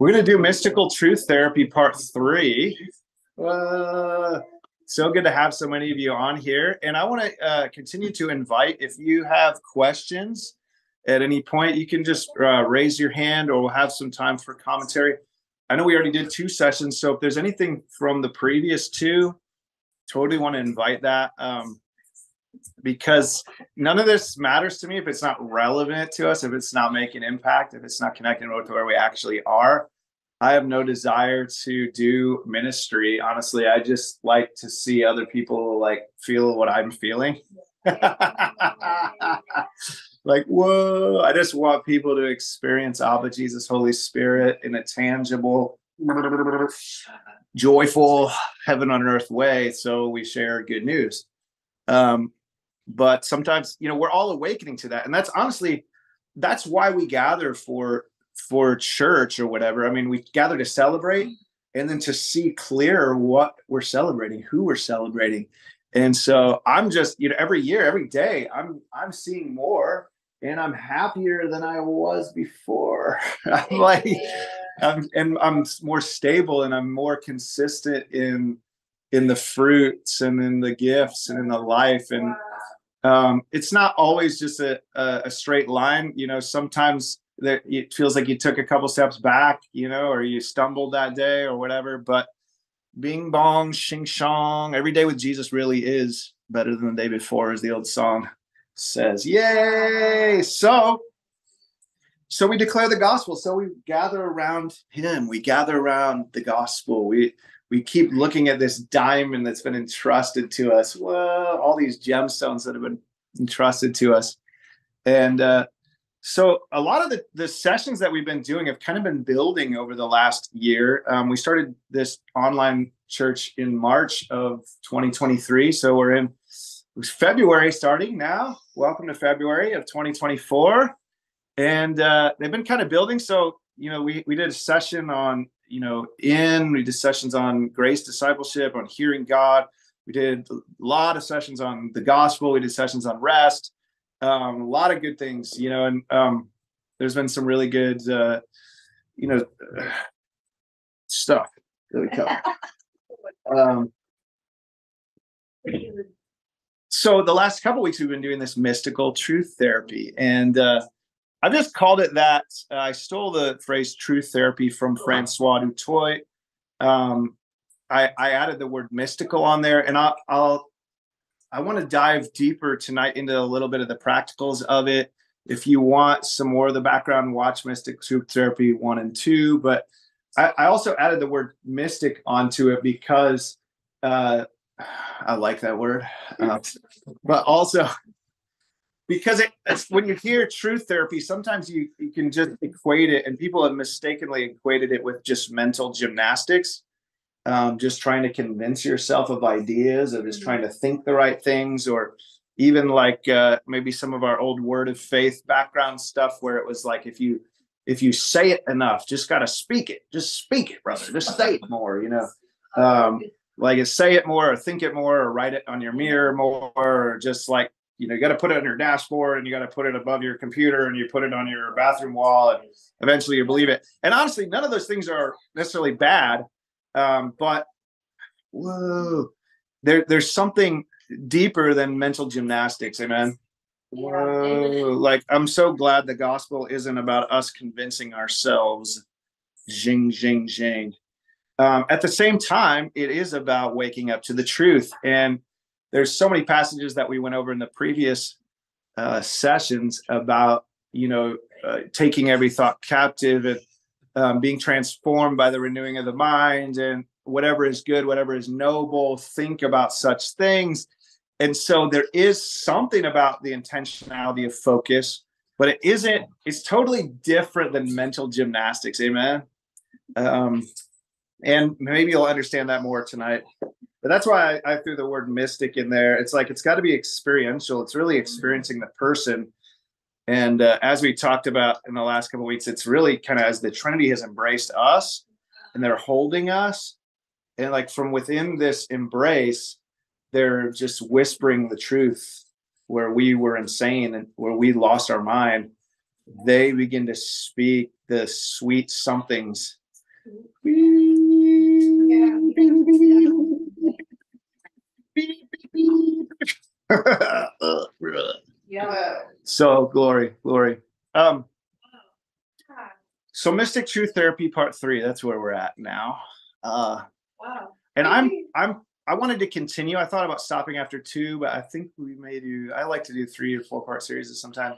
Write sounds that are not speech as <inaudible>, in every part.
We're going to do mystical truth therapy part three. Uh, so good to have so many of you on here. And I want to uh, continue to invite if you have questions at any point, you can just uh, raise your hand or we'll have some time for commentary. I know we already did two sessions. So if there's anything from the previous two, totally want to invite that. Um, because none of this matters to me if it's not relevant to us, if it's not making impact, if it's not connecting with where we actually are. I have no desire to do ministry. Honestly, I just like to see other people like feel what I'm feeling. <laughs> like, whoa, I just want people to experience Abba Jesus, Holy Spirit in a tangible, joyful, heaven on earth way. So we share good news. Um, but sometimes you know we're all awakening to that. And that's honestly that's why we gather for for church or whatever. I mean we gather to celebrate and then to see clear what we're celebrating who we're celebrating. And so i'm just you know every year every day i'm i'm seeing more and i'm happier than i was before. <laughs> I'm like I'm, and i'm more stable and i'm more consistent in in the fruits and in the gifts and in the life and um, it's not always just a, a, a, straight line. You know, sometimes that it feels like you took a couple steps back, you know, or you stumbled that day or whatever. But bing bong, shing shong, every day with Jesus really is better than the day before, as the old song says. Yay! So, so we declare the gospel. So we gather around Him. We gather around the gospel. We we keep looking at this diamond that's been entrusted to us. Well, all these gemstones that have been entrusted to us. And uh, so a lot of the, the sessions that we've been doing have kind of been building over the last year. Um, we started this online church in March of 2023. So we're in February starting now. Welcome to February of 2024. And uh, they've been kind of building. So, you know, we, we did a session on you know, in. We did sessions on grace discipleship, on hearing God. We did a lot of sessions on the gospel. We did sessions on rest. Um, a lot of good things, you know, and um, there's been some really good, uh, you know, <sighs> stuff that we covered. um, so the last couple weeks we've been doing this mystical truth therapy, and uh, I've just called it that. Uh, I stole the phrase truth therapy from Francois du Toit. Um, I, I, added the word mystical on there, and I'll, I'll I want to dive deeper tonight into a little bit of the practicals of it. If you want some more of the background, watch Mystic Truth Therapy one and two. But I, I also added the word mystic onto it because uh, <sighs> I like that word. Uh, but also, because it, it's when you hear truth therapy, sometimes you, you can just equate it, and people have mistakenly equated it with just mental gymnastics, um, just trying to convince yourself of ideas, or just mm-hmm. trying to think the right things, or even like uh, maybe some of our old word of faith background stuff, where it was like if you if you say it enough, just got to speak it, just speak it, brother, just say it more, you know. Um, like say it more or think it more or write it on your mirror more or just like you know you got to put it on your dashboard and you got to put it above your computer and you put it on your bathroom wall and eventually you believe it. And honestly none of those things are necessarily bad um, but whoa there, there's something deeper than mental gymnastics amen? Whoa like i'm so glad the gospel isn't about us convincing ourselves. Jing jing jing um, at the same time it is about waking up to the truth and there's so many passages that we went over in the previous uh, sessions about you know uh, taking every thought captive and um, being transformed by the renewing of the mind and whatever is good whatever is noble think about such things. And so there is something about the intentionality of focus but it isn't it's totally different than mental gymnastics amen? Um, and maybe you'll understand that more tonight but that's why I, I threw the word mystic in there. It's like it's got to be experiential. It's really experiencing the person. And uh, as we talked about in the last couple weeks, it's really kind of as the Trinity has embraced us and they're holding us. And like from within this embrace, they're just whispering the truth where we were insane and where we lost our mind. They begin to speak the sweet somethings Yeah. <laughs> so glory, glory. Um, so mystic truth therapy part three. That's where we're at now. Uh, Wow. and I'm I'm I wanted to continue. I thought about stopping after two, but I think we may do. I like to do three or four part series sometime.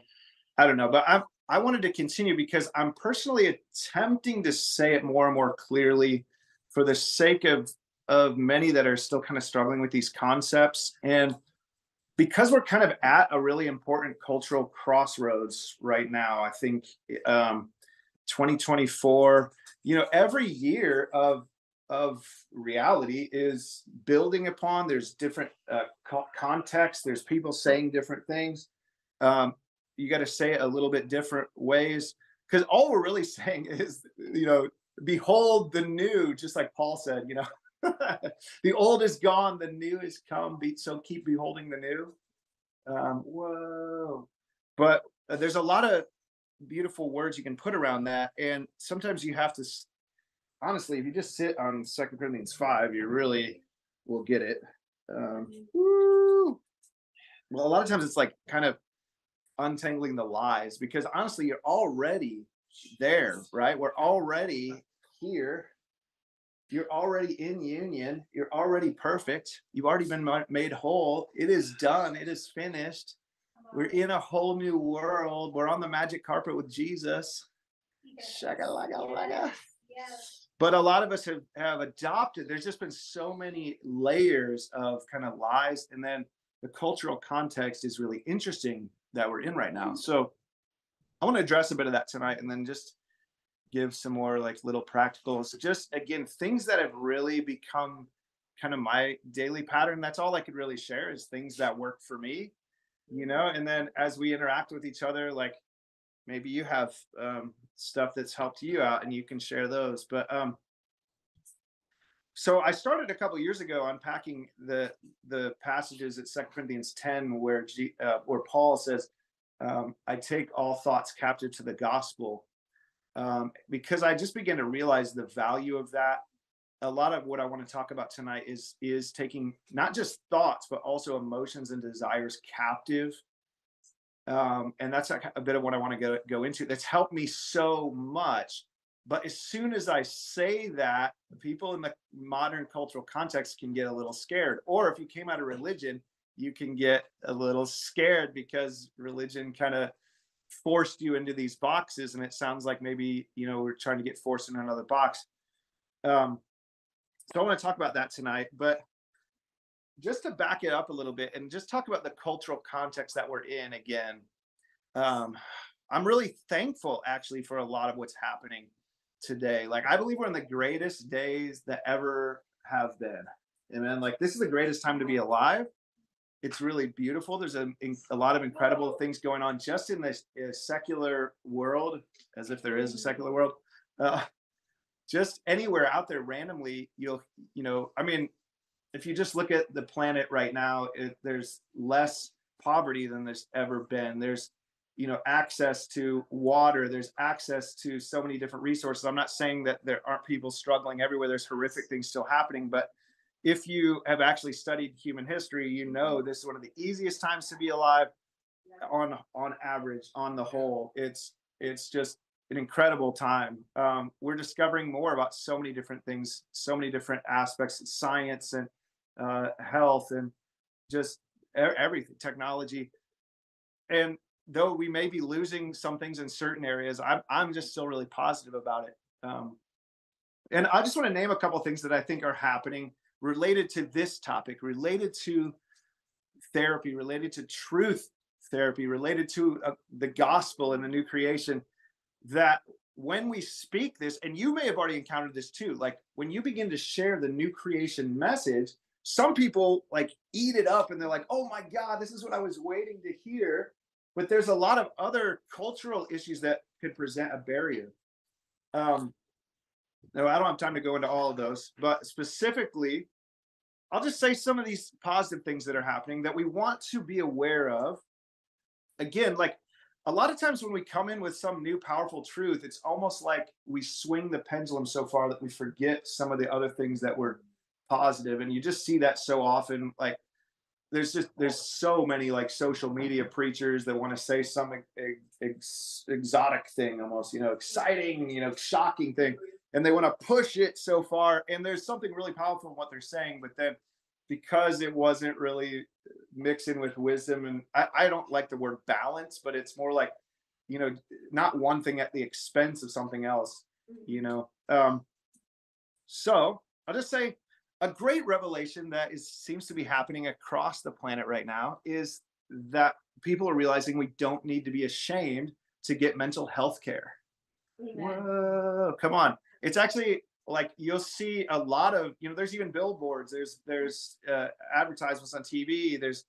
I don't know, but I I wanted to continue because I'm personally attempting to say it more and more clearly for the sake of of many that are still kind of struggling with these concepts. And because we're kind of at a really important cultural crossroads right now i think um 2024 you know every year of of reality is building upon there's different uh, co- contexts there's people saying different things. Um, you got to say it a little bit different ways because all we're really <laughs> saying is you know behold the new just like paul said you know <laughs> the old is gone the new is come be, so keep beholding the new. Um, whoa. But uh, there's a lot of beautiful words you can put around that and sometimes you have to honestly if you just sit on second corinthians 5 you really will get it. Um, woo. well a lot of times it's like kind of untangling the lies because honestly you're already there right? We're already here you're already in union. You're already perfect. You've already been made whole. It is done. It is finished. We're in a whole new world. We're on the magic carpet with jesus. Yes. but a lot of us have, have adopted there's just been so many layers of kind of lies and then the cultural context is really interesting that we're in right now. So i want to address a bit of that tonight and then just give some more like little practicals just again things that have really become kind of my daily pattern that's all i could really share is things that work for me you know? And then as we interact with each other like maybe you have um, stuff that's helped you out and you can share those but um so i started a couple years ago unpacking the the passages at second corinthians 10 where G, uh, where paul says um, i take all thoughts captive to the gospel um, because i just began to realize the value of that a lot of what i want to talk about tonight is is taking not just thoughts but also emotions and desires captive um, and that's a, a bit of what I want to go go into. That's helped me so much. But as soon as I say that, people in the modern cultural context can get a little scared. Or if you came out of religion, you can get a little scared because religion kind of forced you into these boxes, and it sounds like maybe you know we're trying to get forced in another box. Um, so I want to talk about that tonight, but just to back it up a little bit and just talk about the cultural context that we're in again um, i'm really thankful actually for a lot of what's happening today. Like i believe we're in the greatest days that ever have been. And then like this is the greatest time to be alive it's really beautiful there's a, a lot of incredible things going on just in this uh, secular world as if there is a secular world uh, just anywhere out there randomly you'll you know i mean if you just look at the planet right now, it, there's less poverty than there's ever been. There's, you know, access to water. There's access to so many different resources. I'm not saying that there aren't people struggling everywhere. There's horrific things still happening, but if you have actually studied human history, you know this is one of the easiest times to be alive on on average on the whole. It's it's just an incredible time. Um, we're discovering more about so many different things so many different aspects of science and uh, health and just everything technology. And though we may be losing some things in certain areas i'm, I'm just still really positive about it. Um, and i just want to name a couple things that i think are happening related to this topic related to therapy related to truth therapy related to uh, the gospel and the new creation that when we speak this and you may have already encountered this too like when you begin to share the new creation message some people like eat it up and they're like oh my god this is what i was waiting to hear. But there's a lot of other cultural issues that could present a barrier. Um no i don't have time to go into all of those but specifically i'll just say some of these positive things that are happening that we want to be aware of again like a lot of times when we come in with some new powerful truth, it's almost like we swing the pendulum so far that we forget some of the other things that were positive. And you just see that so often. Like there's just there's so many like social media preachers that want to say some ex- ex- exotic thing almost, you know, exciting, you know, shocking thing. And they want to push it so far. And there's something really powerful in what they're saying, but then because it wasn't really mixing with wisdom and I, I, don't like the word balance but it's more like you know not one thing at the expense of something else you know? Um so i'll just say a great revelation that is seems to be happening across the planet right now is that people are realizing we don't need to be ashamed to get mental health care. Whoa, come on it's actually like you'll see a lot of you know there's even billboards there's there's uh, advertisements on tv there's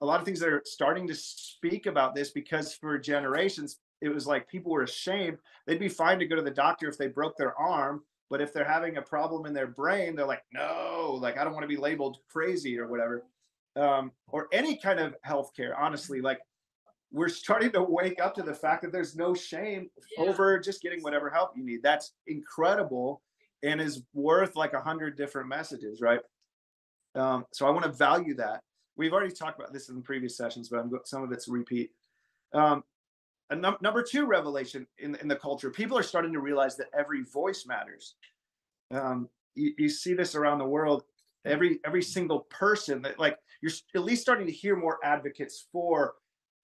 a lot of things that are starting to speak about this because for generations it was like people were ashamed. They'd be fine to go to the doctor if they broke their arm but if they're having a problem in their brain they're like no like i don't want to be labeled crazy or whatever. Um, or any kind of healthcare honestly like we're starting to wake up to the fact that there's no shame yeah. over just getting whatever help you need that's incredible and is worth like a hundred different messages, right? Um, so I want to value that. We've already talked about this in previous sessions, but I'm some of it's repeat. Um, a num- number two revelation in, in the culture, people are starting to realize that every voice matters. Um, you, you see this around the world. Every every single person that like you're at least starting to hear more advocates for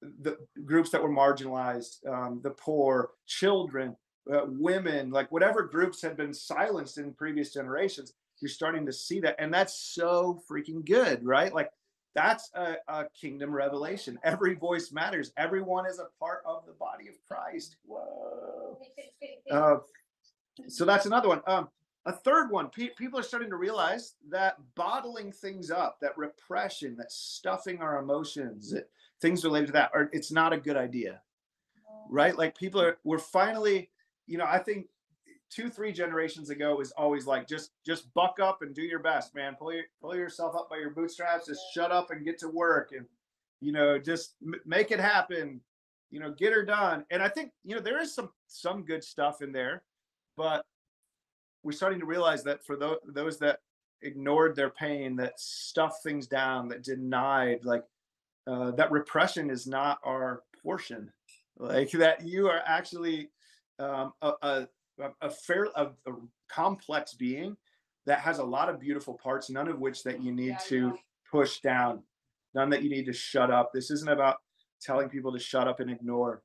the groups that were marginalized, um, the poor, children, uh, women, like whatever groups had been silenced in previous generations, you're starting to see that. And that's so freaking good, right? Like that's a, a kingdom revelation. Every voice matters. Everyone is a part of the body of Christ. Whoa. Uh, so that's another one. Um, a third one, pe- people are starting to realize that bottling things up, that repression, that stuffing our emotions, that things related to that, are, it's not a good idea, right? Like people are, we're finally you know, I think two, three generations ago was always like just just buck up and do your best, man. Pull your, pull yourself up by your bootstraps. Just shut up and get to work, and you know, just m- make it happen. You know, get her done. And I think you know there is some some good stuff in there, but we're starting to realize that for those those that ignored their pain, that stuffed things down, that denied, like uh, that repression is not our portion. Like that, you are actually um, a, a, a fair a, a, complex being that has a lot of beautiful parts none of which that you need yeah, to yeah. push down none that you need to shut up this isn't about telling people to shut up and ignore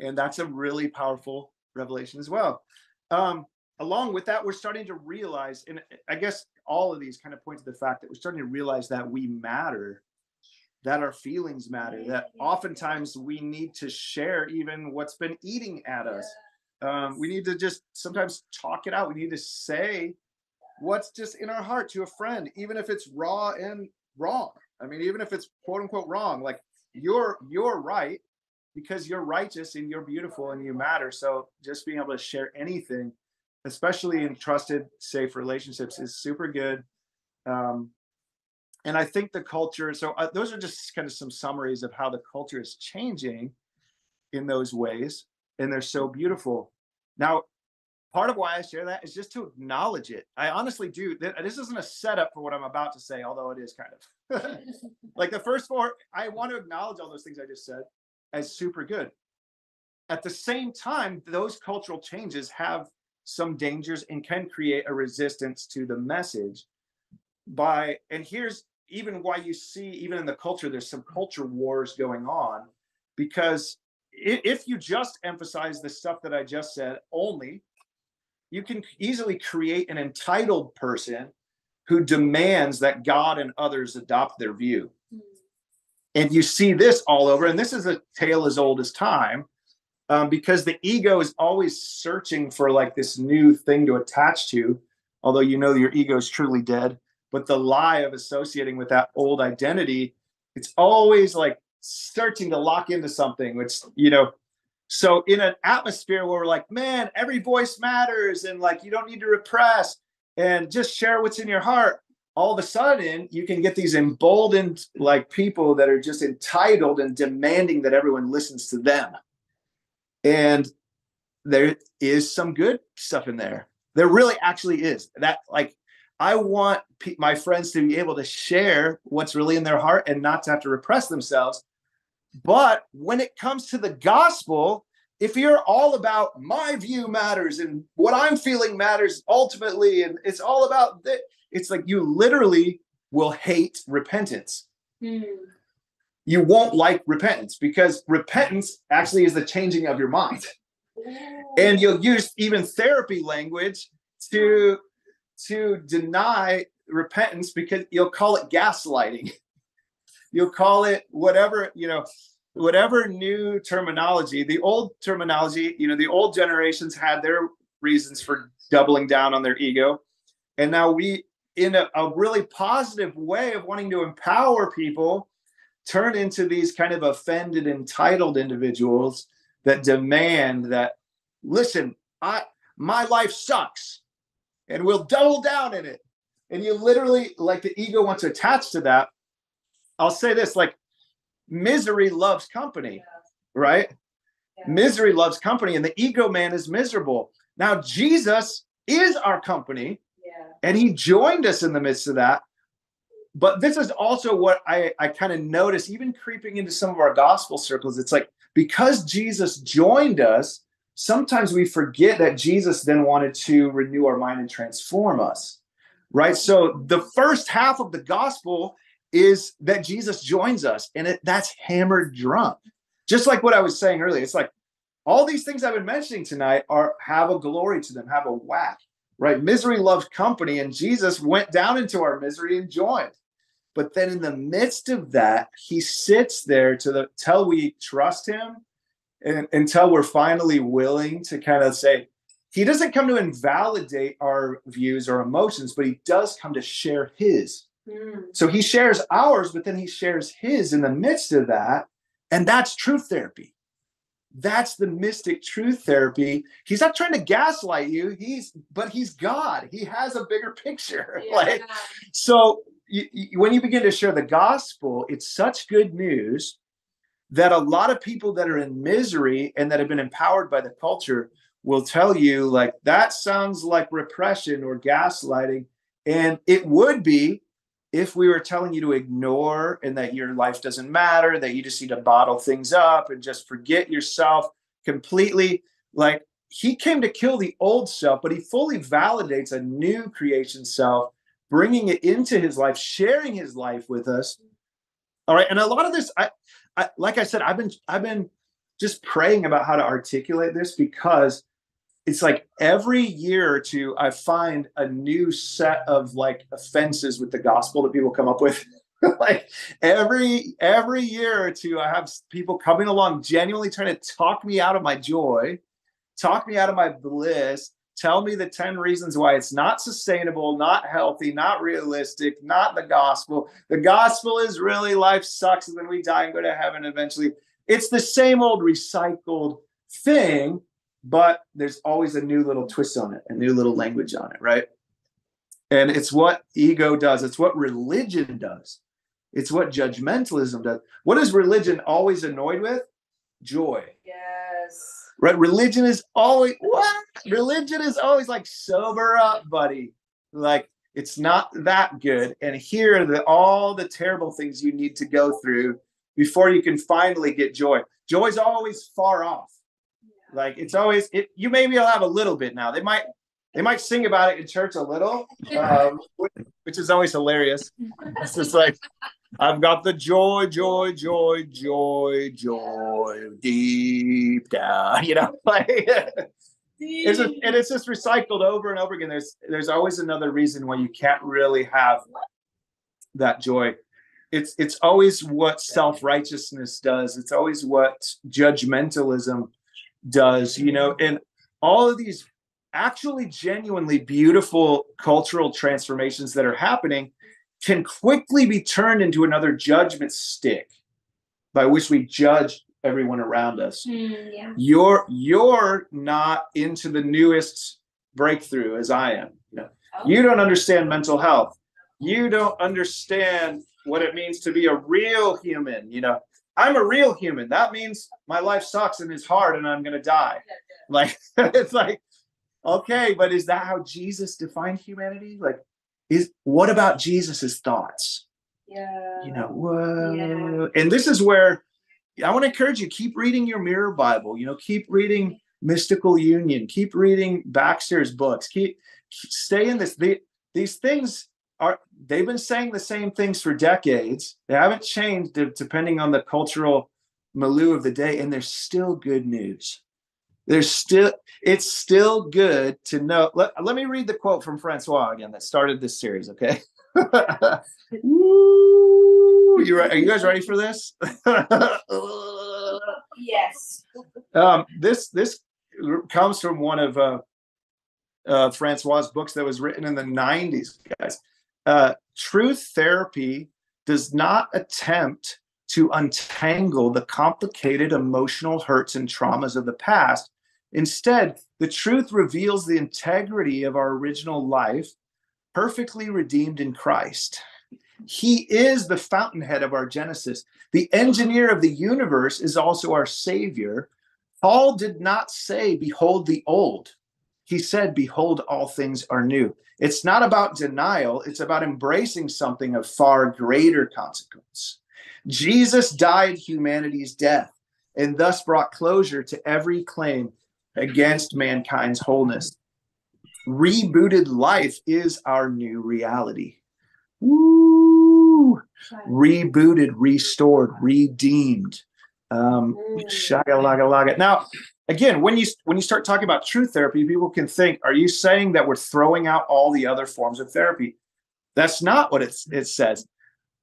and that's a really powerful revelation as well um, along with that we're starting to realize and i guess all of these kind of point to the fact that we're starting to realize that we matter that our feelings matter, that oftentimes we need to share even what's been eating at us. Um, we need to just sometimes talk it out. We need to say what's just in our heart to a friend, even if it's raw and wrong. I mean, even if it's quote unquote wrong, like you're you're right because you're righteous and you're beautiful and you matter. So just being able to share anything, especially in trusted, safe relationships, is super good. Um, and I think the culture. So uh, those are just kind of some summaries of how the culture is changing in those ways, and they're so beautiful. Now, part of why I share that is just to acknowledge it. I honestly do. This isn't a setup for what I'm about to say, although it is kind of <laughs> like the first four. I want to acknowledge all those things I just said as super good. At the same time, those cultural changes have some dangers and can create a resistance to the message by and here's even why you see even in the culture there's some culture wars going on because if you just emphasize the stuff that i just said only you can easily create an entitled person who demands that god and others adopt their view. And you see this all over and this is a tale as old as time um, because the ego is always searching for like this new thing to attach to although you know your ego is truly dead but the lie of associating with that old identity it's always like searching to lock into something which you know so in an atmosphere where we're like man every voice matters and like you don't need to repress and just share what's in your heart all of a sudden you can get these emboldened like people that are just entitled and demanding that everyone listens to them. And there is some good stuff in there. There really actually is. That like i want pe- my friends to be able to share what's really in their heart and not to have to repress themselves but when it comes to the gospel if you're all about my view matters and what i'm feeling matters ultimately and it's all about that it's like you literally will hate repentance. Mm. You won't like repentance because repentance actually is the changing of your mind. And you'll use even therapy language to to deny repentance because you'll call it gaslighting. <laughs> You'll call it whatever, you know, whatever new terminology. The old terminology, you know, the old generations had their reasons for doubling down on their ego. And now we in a, a really positive way of wanting to empower people turn into these kind of offended entitled individuals that demand that listen i my life sucks and we'll double down in it and you literally like the ego wants to attach to that i'll say this like misery loves company right yeah. misery loves company and the ego man is miserable now jesus is our company and he joined us in the midst of that. But this is also what I, I kind of notice, even creeping into some of our gospel circles. It's like because Jesus joined us, sometimes we forget that Jesus then wanted to renew our mind and transform us. Right. So the first half of the gospel is that Jesus joins us, and it, that's hammered drum. Just like what I was saying earlier, it's like all these things I've been mentioning tonight are have a glory to them, have a whack right? Misery loves company, and Jesus went down into our misery and joined. But then in the midst of that, he sits there to the till we trust him and until we're finally willing to kind of say, he doesn't come to invalidate our views or emotions, but he does come to share his. Mm. So he shares ours, but then he shares his in the midst of that. And that's truth therapy. That's the mystic truth therapy. He's not trying to gaslight you. He's, but he's God. He has a bigger picture. <laughs> Yeah. Like, so you, you, when you begin to share the gospel, it's such good news that a lot of people that are in misery and that have been empowered by the culture will tell you, like, that sounds like repression or gaslighting. And it would be if we were telling you to ignore and that your life doesn't matter, that you just need to bottle things up and just forget yourself completely, like he came to kill the old self, but he fully validates a new creation self, bringing it into his life, sharing his life with us. All right, and a lot of this, I, I like I said, I've been I've been just praying about how to articulate this because it's like every year or two i find a new set of like offenses with the gospel that people come up with. <laughs> Like every every year or two i have people coming along genuinely trying to talk me out of my joy talk me out of my bliss tell me the 10 reasons why it's not sustainable not healthy not realistic not the gospel the gospel is really life sucks and then we die and go to heaven eventually it's the same old recycled thing but there's always a new little twist on it, a new little language on it, right? And it's what ego does, it's what religion does, it's what judgmentalism does. What is religion always annoyed with? Joy. Yes. Right? Religion is always what? Religion is always like sober up, buddy. Like it's not that good. And here are the all the terrible things you need to go through before you can finally get joy. Joy is always far off. Like it's always it. You maybe will have a little bit now. They might they might sing about it in church a little, <laughs> um, which is always hilarious. It's just like I've got the joy, joy, joy, joy, joy deep down. You know, <laughs> like it's just, and it's just recycled over and over again. There's there's always another reason why you can't really have that joy. It's it's always what self righteousness does. It's always what judgmentalism does, you know, and all of these actually genuinely beautiful cultural transformations that are happening can quickly be turned into another judgment stick by which we judge everyone around us. Mm, yeah. You're you're not into the newest breakthrough as I am. You know, oh. you don't understand mental health. you don't understand what it means to be a real human. You know, I'm a real human. That means my life sucks and it's hard and I'm going to die. Like, <laughs> it's like, okay, but is that how Jesus defined humanity? Like, is what about Jesus's thoughts? Yeah. You know, whoa. And this is where I want to encourage you keep reading your mirror Bible, you know, keep reading Mystical Union, keep reading Baxter's books, keep, stay in this. The, these things are they've been saying the same things for decades. They haven't changed depending on the cultural milieu of the day, and they're still good news. There's still it's still good to know. Let, let me read the quote from Francois again that started this series, okay? Woo! <laughs> You are you guys ready for this? <laughs> yes. Um, this this comes from one of uh, uh, Francois's books that was written in the 90s, guys. Uh, truth therapy does not attempt to untangle the complicated emotional hurts and traumas of the past. Instead, the truth reveals the integrity of our original life, perfectly redeemed in Christ. He is the fountainhead of our Genesis. The engineer of the universe is also our Savior. Paul did not say, Behold the old. He said, Behold, all things are new. It's not about denial, it's about embracing something of far greater consequence. Jesus died humanity's death and thus brought closure to every claim against mankind's wholeness. Rebooted life is our new reality. Woo! Rebooted, restored, redeemed. Um, shaga laga laga. Now, again, when you when you start talking about truth therapy, people can think, are you saying that we're throwing out all the other forms of therapy? That's not what it says.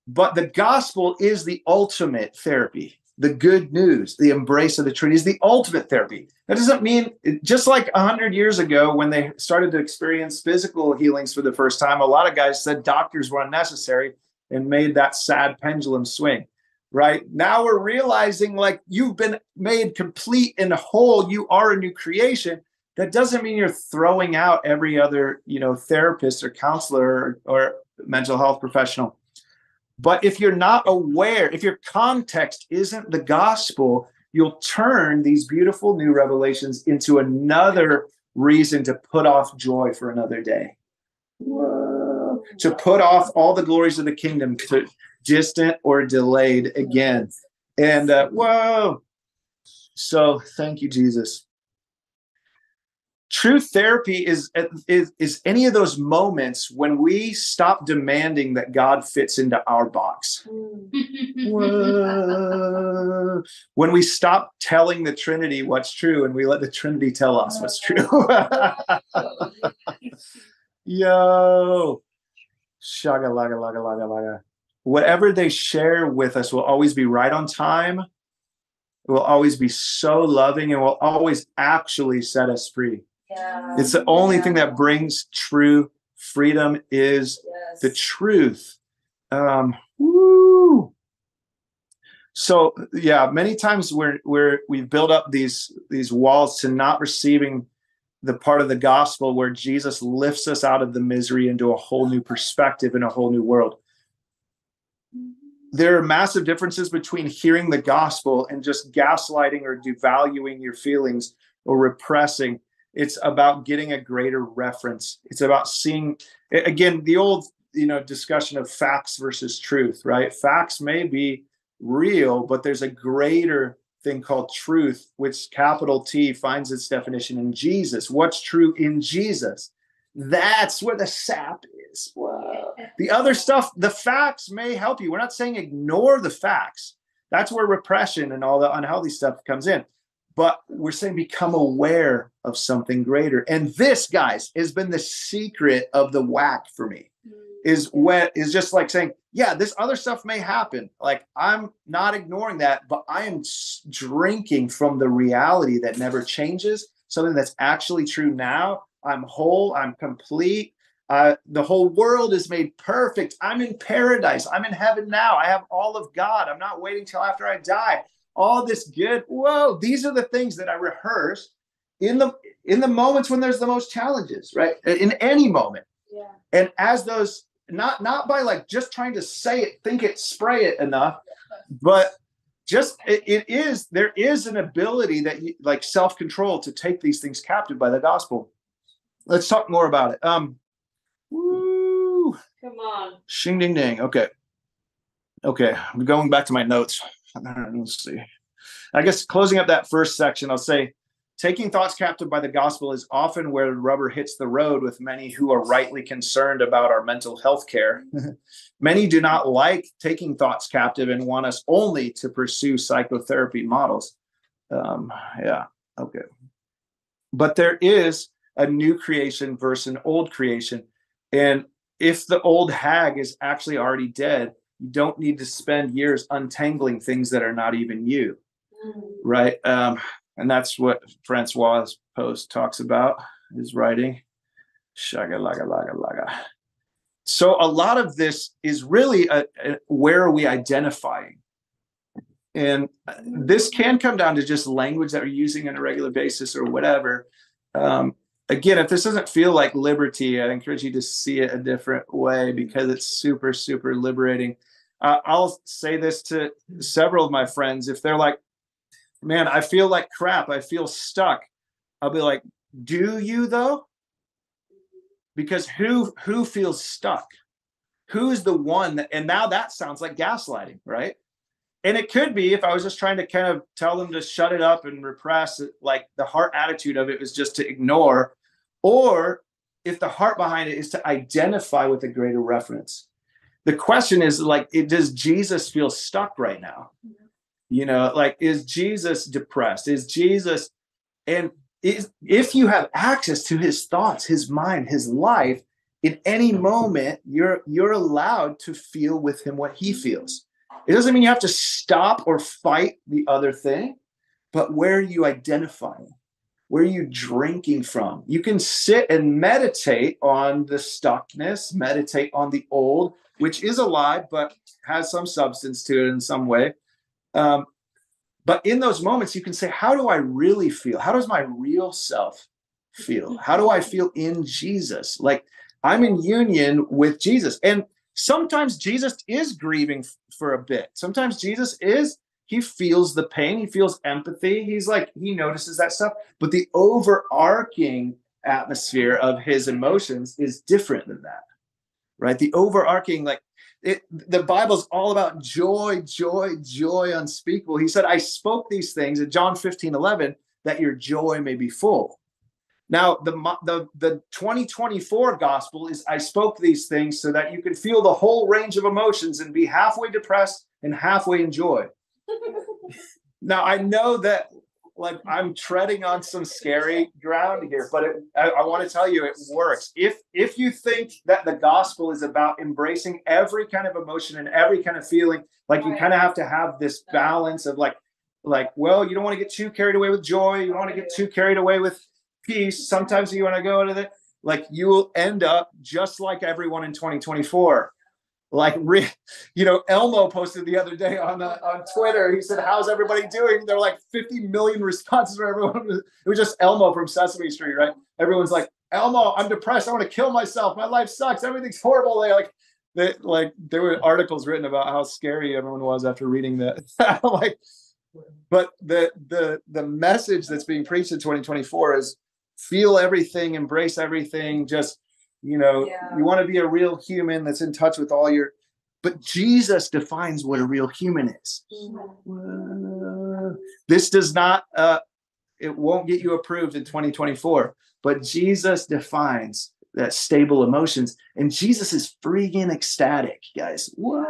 But the gospel is the ultimate therapy. The good news, the embrace of the Trinity is the ultimate therapy. That doesn't mean, just like 100 years ago when they started to experience physical healings for the first time, a lot of guys said doctors were unnecessary and made that sad pendulum swing right? Now we're realizing like you've been made complete and whole. You are a new creation. That doesn't mean you're throwing out every other you know therapist or counselor or, or mental health professional but if you're not aware if your context isn't the gospel you'll turn these beautiful new revelations into another reason to put off joy for another day Whoa. to put off all the glories of the kingdom to distant or delayed again. And uh, whoa. So thank you, Jesus. True therapy is, is is any of those moments when we stop demanding that God fits into our box. Mm. when we stop telling the Trinity what's true and we let the Trinity tell us what's uh. true. <laughs> Yo. Shaga laga laga laga laga whatever they share with us will always be right on time. It will always be so loving and will always actually set us free. Yeah. It's the only yeah. thing that brings true freedom is yes. the truth. Um, woo. So yeah, many times we're we're we've built up these these walls to not receiving the part of the gospel where Jesus lifts us out of the misery into a whole new perspective and a whole new world there are massive differences between hearing the gospel and just gaslighting or devaluing your feelings or repressing. It's about getting a greater reference. It's about seeing again the old you know discussion of facts versus truth, right? Facts may be real, but there's a greater thing called truth, which capital T finds its definition in Jesus. What's true in Jesus? That's where the sap is. Wow. The other stuff, the facts may help you. We're not saying ignore the facts. That's where repression and all the unhealthy stuff comes in. But we're saying become aware of something greater. And this, guys, has been the secret of the whack for me. Mm. Is what is just like saying, yeah, this other stuff may happen. Like I'm not ignoring that, but I am drinking from the reality that never changes, something that's actually true now I'm whole, I'm complete. Uh, the whole world is made perfect. I'm in paradise. I'm in heaven now. I have all of God. I'm not waiting till after I die. All this good. Whoa, these are the things that I rehearse in the in the moments when there's the most challenges, right? In any moment. Yeah. And as those not not by like just trying to say it, think it, spray it enough, but just it, it is there is an ability that you like self-control to take these things captive by the gospel. Let's talk more about it. Um woo, Come on. shing ding ding. Okay. Okay, I'm going back to my notes. <laughs> Let's see. I guess closing up that first section, I'll say taking thoughts captive by the gospel is often where rubber hits the road with many who are rightly concerned about our mental health care. <laughs> many do not like taking thoughts captive and want us only to pursue psychotherapy models. Um, yeah, okay. But there is a new creation versus an old creation. And if the old hag is actually already dead, you don't need to spend years untangling things that are not even you right? Um, and that's what Francois' post talks about, his writing. Shaga laga laga laga. So a lot of this is really a, a- where are we identifying? And uh, this can come down to just language that we're using on a regular basis or whatever. Um, again, if this doesn't feel like liberty, I encourage you to see it a different way because it's super, super liberating. Uh, I'll say this to several of my friends if they're like, man, I feel like crap. I feel stuck. I'll be like, do you though? Because who who feels stuck? Who's the one that, and now that sounds like gaslighting, right? And it could be if I was just trying to kind of tell them to shut it up and repress it, like the heart attitude of it was just to ignore, or if the heart behind it is to identify with a greater reference. The question is like, it, does Jesus feel stuck right now? you know like is jesus depressed? Is jesus and is, if you have access to his thoughts his mind his life in any moment you're you're allowed to feel with him what he feels. It doesn't mean you have to stop or fight the other thing but where are you identifying? Where are you drinking from? You can sit and meditate on the stuckness meditate on the old which is a lie, but has some substance to it in some way um, but in those moments, you can say, How do I really feel? How does my real self feel? How do I feel in Jesus? Like I'm in union with Jesus. And sometimes Jesus is grieving for a bit. Sometimes Jesus is, he feels the pain, he feels empathy. He's like, he notices that stuff. But the overarching atmosphere of his emotions is different than that, right? The overarching, like, it, the Bible's all about joy, joy, joy unspeakable. He said, I spoke these things in John 15, 11, that your joy may be full. Now, the, the, the 2024 gospel is I spoke these things so that you can feel the whole range of emotions and be halfway depressed and halfway in joy. <laughs> Now, I know that like I'm treading on some scary ground here, but it, I, I want to tell you it works. If if you think that the gospel is about embracing every kind of emotion and every kind of feeling, like you kind of have to have this balance of like, like, well, you don't want to get too carried away with joy, you don't want to get too carried away with peace. Sometimes you want to go to the like you will end up just like everyone in 2024 like you know elmo posted the other day on uh, on twitter. He said how's everybody doing? There were like 50 million <laughs> responses for everyone. It was just elmo from sesame street right? Everyone's like elmo i'm depressed. I want to kill myself. My life sucks. Everything's horrible. They like they like there were articles written about how scary everyone was after reading that. <laughs> Like but the the the message that's being preached in 2024 is feel everything embrace everything just you know Yeah. you want to be a real human that's in touch with all your but jesus defines what a real human is. Uh, this does not uh it won't get you approved in 2024 but jesus defines that stable emotions and jesus is freaking ecstatic guys. What?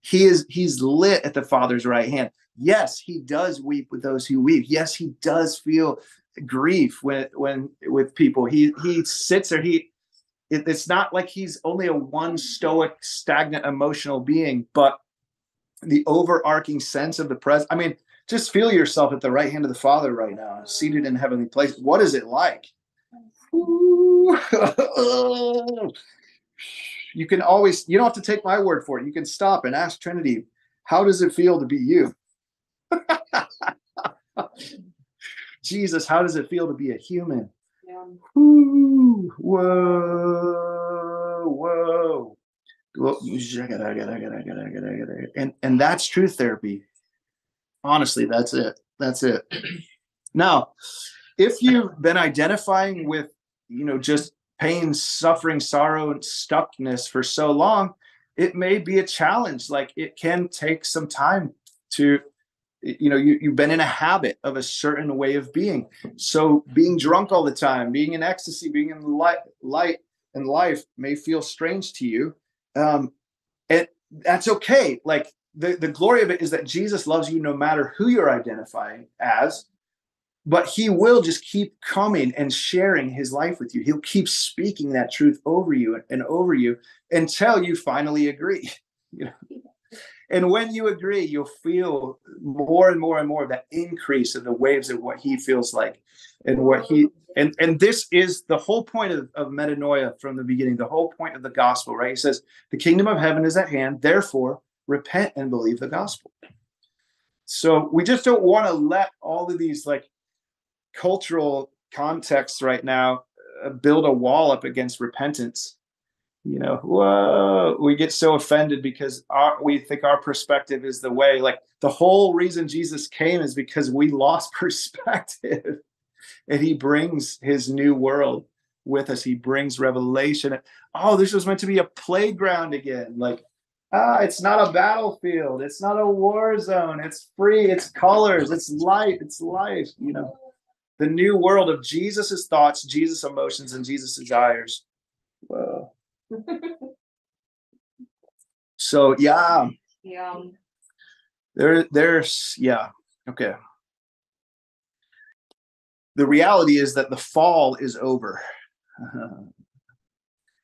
He is he's lit at the father's right hand. Yes he does weep with those who weep. Yes he does feel grief when when with people. He he sits there he it, it's not like he's only a one stoic stagnant emotional being but the overarching sense of the present i mean just feel yourself at the right hand of the father right now seated in heavenly place what is it like? <laughs> You can always you don't have to take my word for it. You can stop and ask trinity how does it feel to be you <laughs> jesus how does it feel to be a human Yeah. Ooh, whoa, whoa. and and that's truth therapy. Honestly, that's it. That's it. <clears throat> Now, if you've been identifying with, you know, just pain, suffering, sorrow, and stuckness for so long, it may be a challenge. Like it can take some time to, you know, you, you've been in a habit of a certain way of being. So being drunk all the time, being in ecstasy, being in light, light and life may feel strange to you. Um, and that's okay. Like the, the glory of it is that Jesus loves you no matter who you're identifying as but he will just keep coming and sharing his life with you. He'll keep speaking that truth over you and over you until you finally agree. <laughs> You know? And when you agree, you'll feel more and more and more of that increase of the waves of what he feels like and what he and and this is the whole point of, of metanoia from the beginning, the whole point of the gospel, right? He says, the kingdom of heaven is at hand, therefore repent and believe the gospel. So we just don't want to let all of these like cultural contexts right now uh, build a wall up against repentance you know whoa we get so offended because our, we think our perspective is the way. Like the whole reason jesus came is because we lost <laughs> perspective. And he brings his new world with us. He brings revelation. Oh this was meant to be a playground again. Like ah it's not a battlefield. It's not a war zone. It's free. It's colors. It's light it's life you know. The new world of Jesus's thoughts, Jesus' emotions, and Jesus' desires. Whoa. So yeah. Yeah. There, there's yeah. Okay. The reality is that the fall is over. <laughs>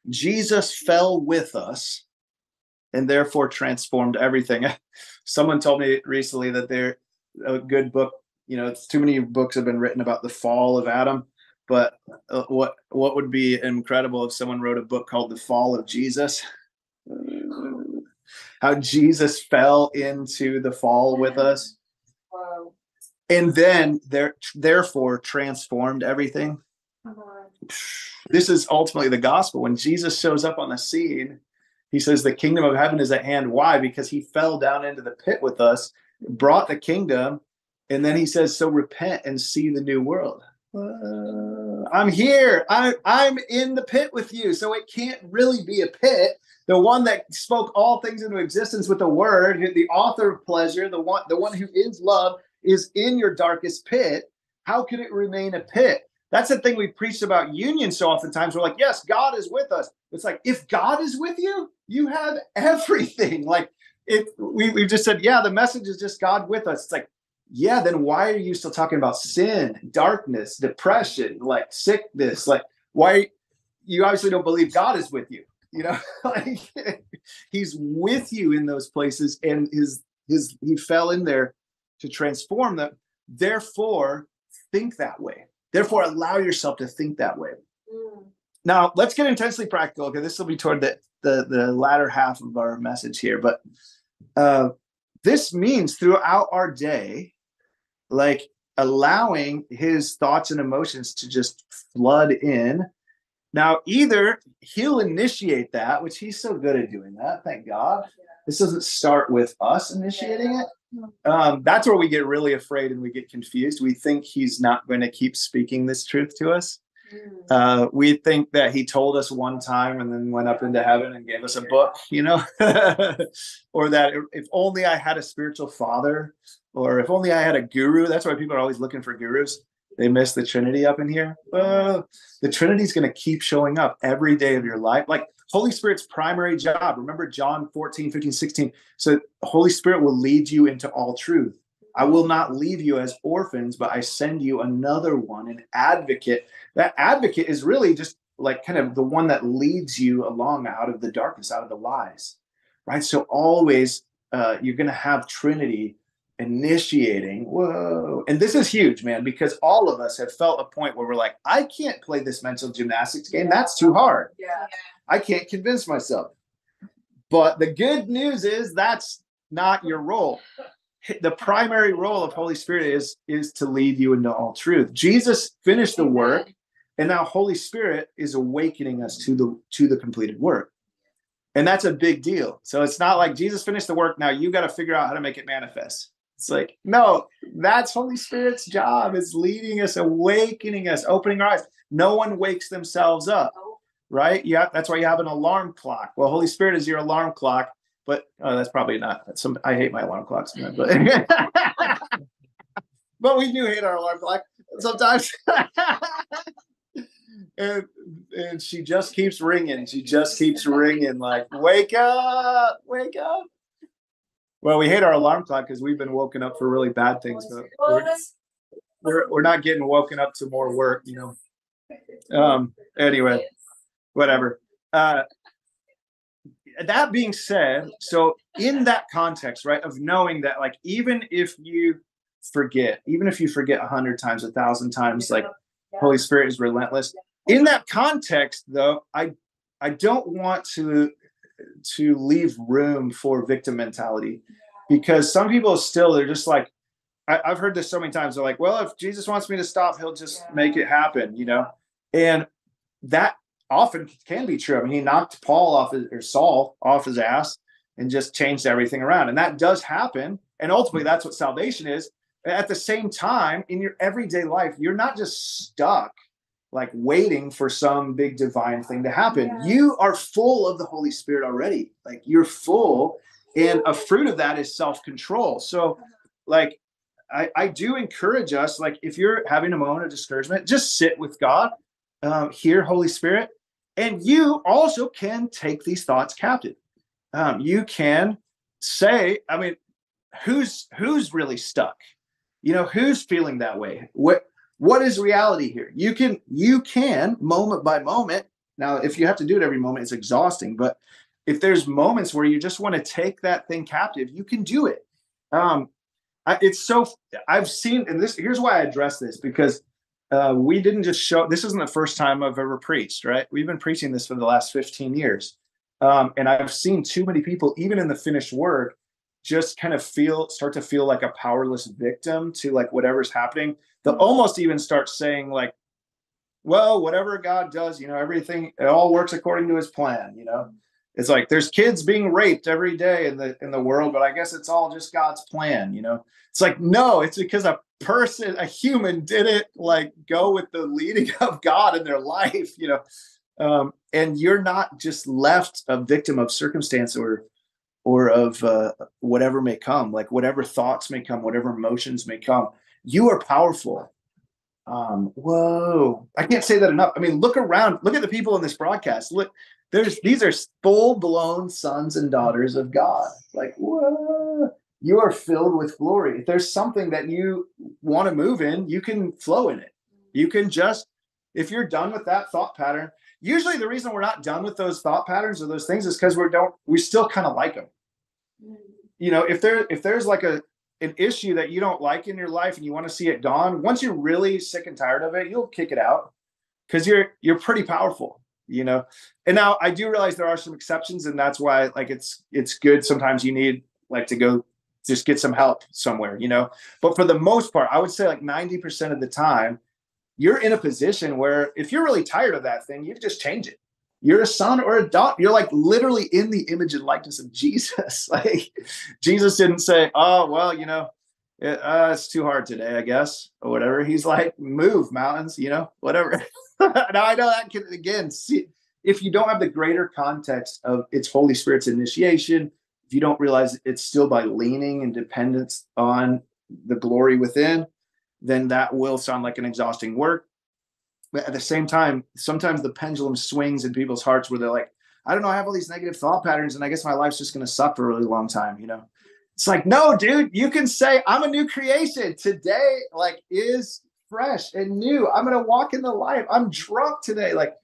Jesus fell with us and therefore transformed everything. <laughs> Someone told me recently that there a good book you know, it's too many books have been written about the fall of Adam. But uh, what what would be incredible if someone wrote a book called The Fall of Jesus? <laughs> How Jesus fell into the fall with us. Wow. And then there therefore transformed everything. This is ultimately the gospel. When Jesus shows up on the scene, he says the kingdom of heaven is at hand. Why? Because he fell down into the pit with us, brought the kingdom, and then he says, So repent and see the new world. Uh, I'm here. I, I'm in the pit with you. So it can't really be a pit. The one that spoke all things into existence with the word, the author of pleasure, the one, the one who is love, is in your darkest pit. How can it remain a pit? That's the thing we preach about union so oftentimes. We're like, yes, God is with us. It's like, if God is with you, you have <laughs> everything. Like, if we, we just said, yeah, the message is just God with us. It's like, yeah, then why are you still talking about sin, darkness, depression, like sickness? Like, why you obviously don't believe God is with you? You know, <laughs> like he's with you in those places, and his his he fell in there to transform them. Therefore, think that way. Therefore, allow yourself to think that way. Mm. Now, let's get intensely practical. Okay, this will be toward the the, the latter half of our message here, but uh, this means throughout our day like allowing his thoughts and emotions to just flood in. Now, either he'll initiate that, which he's so good at doing that, thank God. This doesn't start with us initiating it. Um, that's where we get really afraid and we get confused. We think he's not going to keep speaking this truth to us. Mm. Uh, we think that he told us one time and then went up into heaven and gave us a book, you know, <laughs> or that if only I had a spiritual father or if only I had a guru. That's why people are always looking for gurus. They miss the Trinity up in here. Well, the Trinity is going to keep showing up every day of your life. Like Holy Spirit's primary job. Remember John 14, 15, 16. So Holy Spirit will lead you into all truth. I will not leave you as orphans, but I send you another one, an advocate. That advocate is really just like kind of the one that leads you along out of the darkness, out of the lies, right? So always uh, you're going to have Trinity initiating. Whoa. And this is huge, man, because all of us have felt a point where we're like, I can't play this mental gymnastics game. That's too hard. Yeah. I can't convince myself. But the good news is that's not your role. The primary role of Holy Spirit is is to lead you into all truth. Jesus finished the work, and now Holy Spirit is awakening us to the to the completed work. And that's a big deal. So it's not like Jesus finished the work. Now you got to figure out how to make it manifest. It's like, no, that's Holy Spirit's job is leading us, awakening us, opening our eyes. No one wakes themselves up, right? Yeah, that's why you have an alarm clock. Well, Holy Spirit is your alarm clock, but oh, that's probably not some I hate my alarm clocks, but <laughs> but we do hate our alarm clock sometimes. <laughs> and and she just keeps ringing. She just keeps ringing, like, wake up, wake up. Well, we hate our alarm clock because we've been woken up for really bad things, but we're, we're, we're not getting woken up to more work, you know. Um, anyway, whatever. Uh, that being said, so in that context, right, of knowing that, like, even if you forget, even if you forget a hundred times, a thousand times, like, Holy Spirit is relentless. In that context, though, I I don't want to to leave room for victim mentality because some people still they're just like I, have heard this so many times. They're like, well, if Jesus wants me to stop, he'll just make it happen, you know? And that often can be true. I mean, he knocked Paul off his, or Saul off his ass and just changed everything around. And that does happen. And ultimately, that's what salvation is. At the same time, in your everyday life, you're not just stuck like waiting for some big divine thing to happen. You are full of the Holy Spirit already. Like you're full, and a fruit of that is self control. So, like, I, I do encourage us, like, if you're having a moment of discouragement, just sit with God, um, hear Holy Spirit, and you also can take these thoughts captive. Um, you can say, I mean, who's who's really stuck? You know, who's feeling that way? What what is reality here? You can you can moment by moment. Now if you have to do it every moment it's exhausting but if there's moments where you just want to take that thing captive you can do it. Um I, it's so i've seen and this here's why i address this because uh, we didn't just show this isn't the first time i've ever preached right? We've been preaching this for the last 15 years. Um, and i've seen too many people even in the finished word just kind of feel start to feel like a powerless victim to like whatever's happening they'll almost even start saying like well whatever god does you know everything it all works according to his plan you know? It's like there's kids being raped every day in the in the world but i guess it's all just god's plan you know? It's like no it's because a person a human didn't like go with the leading <laughs> of god in their life you know? Um, and you're not just left a victim of circumstance or or of uh, whatever may come like whatever thoughts may come whatever emotions may come you are powerful. Um, whoa, I can't say that enough. I mean, look around, look at the people in this broadcast. Look, there's these are full-blown sons and daughters of God. Like, whoa, you are filled with glory. If there's something that you want to move in, you can flow in it. You can just, if you're done with that thought pattern, usually the reason we're not done with those thought patterns or those things is because we don't we still kind of like them. You know if there if there's like a an issue that you don't like in your life and you want to see it gone, once you're really sick and tired of it, you'll kick it out because you're you're pretty powerful, you know. And now I do realize there are some exceptions, and that's why like it's it's good sometimes you need like to go just get some help somewhere, you know. But for the most part, I would say like 90% of the time, you're in a position where if you're really tired of that thing, you just change it you're a son or a daughter. You're like literally in the image and likeness of Jesus. <laughs> like Jesus didn't say, "Oh, well, you know, it, uh, it's too hard today, I guess," or whatever. He's like, "Move mountains, you know, whatever." <laughs> now I know that can again see if you don't have the greater context of its Holy Spirit's initiation, if you don't realize it's still by leaning and dependence on the glory within, then that will sound like an exhausting work but at the same time, sometimes the pendulum swings in people's hearts where they're like, I don't know, I have all these negative thought patterns, and I guess my life's just going to suck for a really long time, you know? It's like, no, dude, you can say, I'm a new creation. Today, like, is fresh and new. I'm going to walk in the light. I'm drunk today. Like,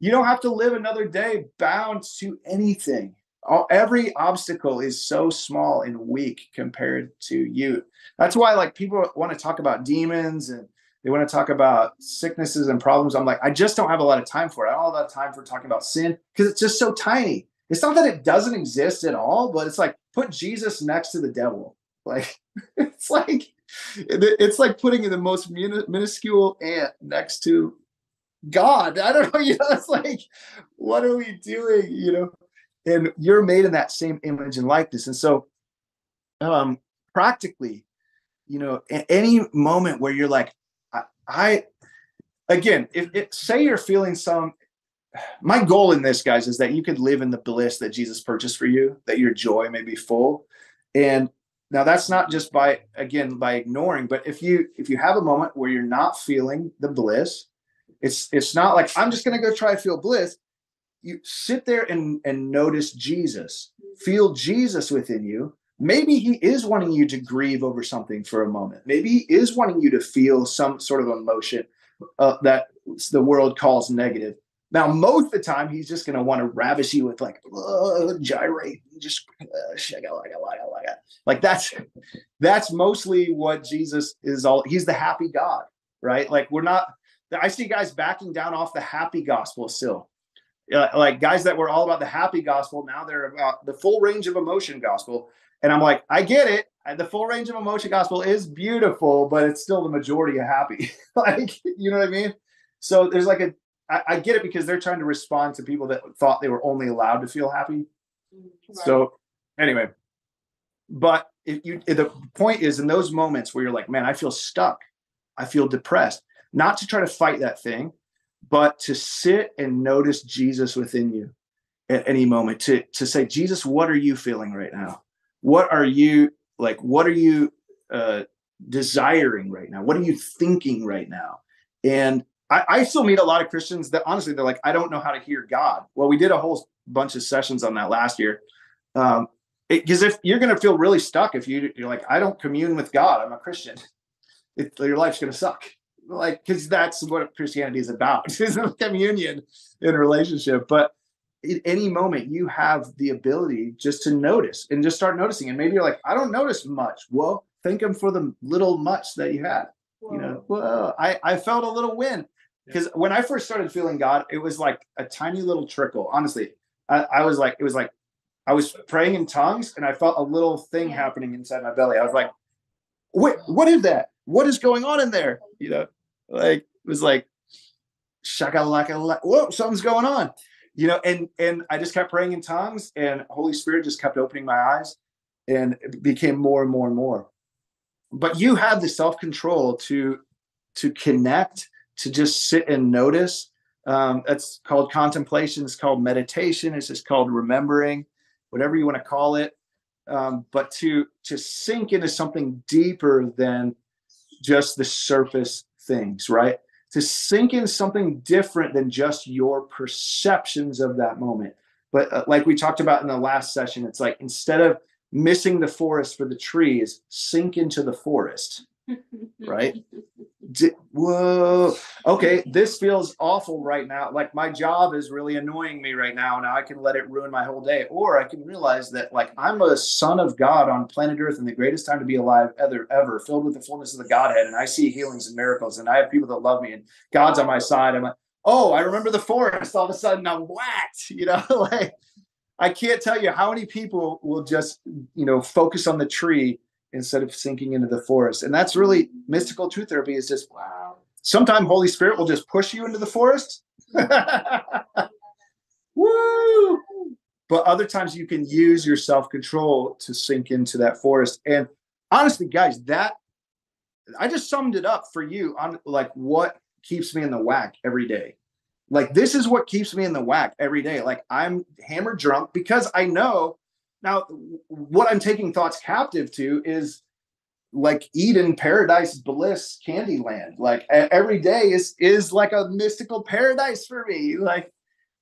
you don't have to live another day bound to anything. All, every obstacle is so small and weak compared to you. That's why, like, people want to talk about demons and they want to talk about sicknesses and problems. I'm like, I just don't have a lot of time for it. I don't have a lot of time for talking about sin because it's just so tiny. It's not that it doesn't exist at all, but it's like put Jesus next to the devil. Like <laughs> it's like it's like putting the most minuscule ant next to God. I don't know. <laughs> You know, it's like, what are we doing? You know, and you're made in that same image and likeness. And so, um, practically, you know, any moment where you're like, I, again, if, if say you're feeling some, my goal in this, guys, is that you could live in the bliss that Jesus purchased for you, that your joy may be full. And now that's not just by again by ignoring, but if you if you have a moment where you're not feeling the bliss, it's it's not like I'm just gonna go try to feel bliss. You sit there and and notice Jesus, feel Jesus within you. Maybe he is wanting you to grieve over something for a moment. Maybe he is wanting you to feel some sort of emotion uh, that the world calls negative. Now, most of the time, he's just going to want to ravish you with like gyrate, just uh, like that's that's mostly what Jesus is all. He's the happy God, right? Like we're not. I see guys backing down off the happy gospel still, uh, like guys that were all about the happy gospel. Now they're about the full range of emotion gospel, and I'm like, I get it. The full range of emotion gospel is beautiful, but it's still the majority of happy. <laughs> like you know what I mean? So there's like a I, I, get it because they're trying to respond to people that thought they were only allowed to feel happy. Right. So anyway, but if you if the point is in those moments where you're like, man, I feel stuck, I feel depressed, not to try to fight that thing, but to sit and notice Jesus within you at any moment. To to say, Jesus, what are you feeling right now? What are you like? What are you uh, desiring right now? What are you thinking right now? And I, I still meet a lot of Christians that honestly they're like, I don't know how to hear God. Well, we did a whole bunch of sessions on that last year. Um, because if you're going to feel really stuck if you you're like I don't commune with God, I'm a Christian. <laughs> It, your life's going to suck. Like because that's what Christianity is about <laughs> is communion in relationship. But at any moment you have the ability just to notice and just start noticing. And maybe you're like, I don't notice much. Well, thank him for the little much that you had. Whoa. You know, well, I, I felt a little win because yeah. when I first started feeling God, it was like a tiny little trickle. Honestly, I, I was like, it was like I was praying in tongues and I felt a little thing happening inside my belly. I was like, wait, what is that? What is going on in there? You know, like it was like shakalaka, whoa, something's going on. You know, and and I just kept praying in tongues, and Holy Spirit just kept opening my eyes, and it became more and more and more. But you have the self control to to connect, to just sit and notice. Um, that's called contemplation. It's called meditation. It's just called remembering whatever you want to call it, um, but to to sink into something deeper than just the surface things, right? To sink in something different than just your perceptions of that moment. But uh, like we talked about in the last session, it's like instead of missing the forest for the trees, sink into the forest, <laughs> right? Whoa. Okay this feels awful right now. Like my job is really annoying me right now now i can let it ruin my whole day. Or i can realize that like i'm a son of god on planet earth and the greatest time to be alive ever ever filled with the fullness of the godhead and i see healings and miracles and i have people that love me and god's on my side. I'm like oh i remember the forest all of a sudden i'm whacked <laughs> you know? <laughs> Like i can't tell you how many people will just you know focus on the tree instead of sinking into the forest. And that's really mystical truth therapy is just wow. Sometimes Holy Spirit will just push you into the forest. <laughs> Woo! But other times you can use your self-control to sink into that forest. And honestly, guys, that I just summed it up for you on like what keeps me in the whack every day. Like this is what keeps me in the whack every day. Like I'm hammered drunk because I know now, what I'm taking thoughts captive to is like Eden, paradise, bliss, Candyland. Like every day is is like a mystical paradise for me. Like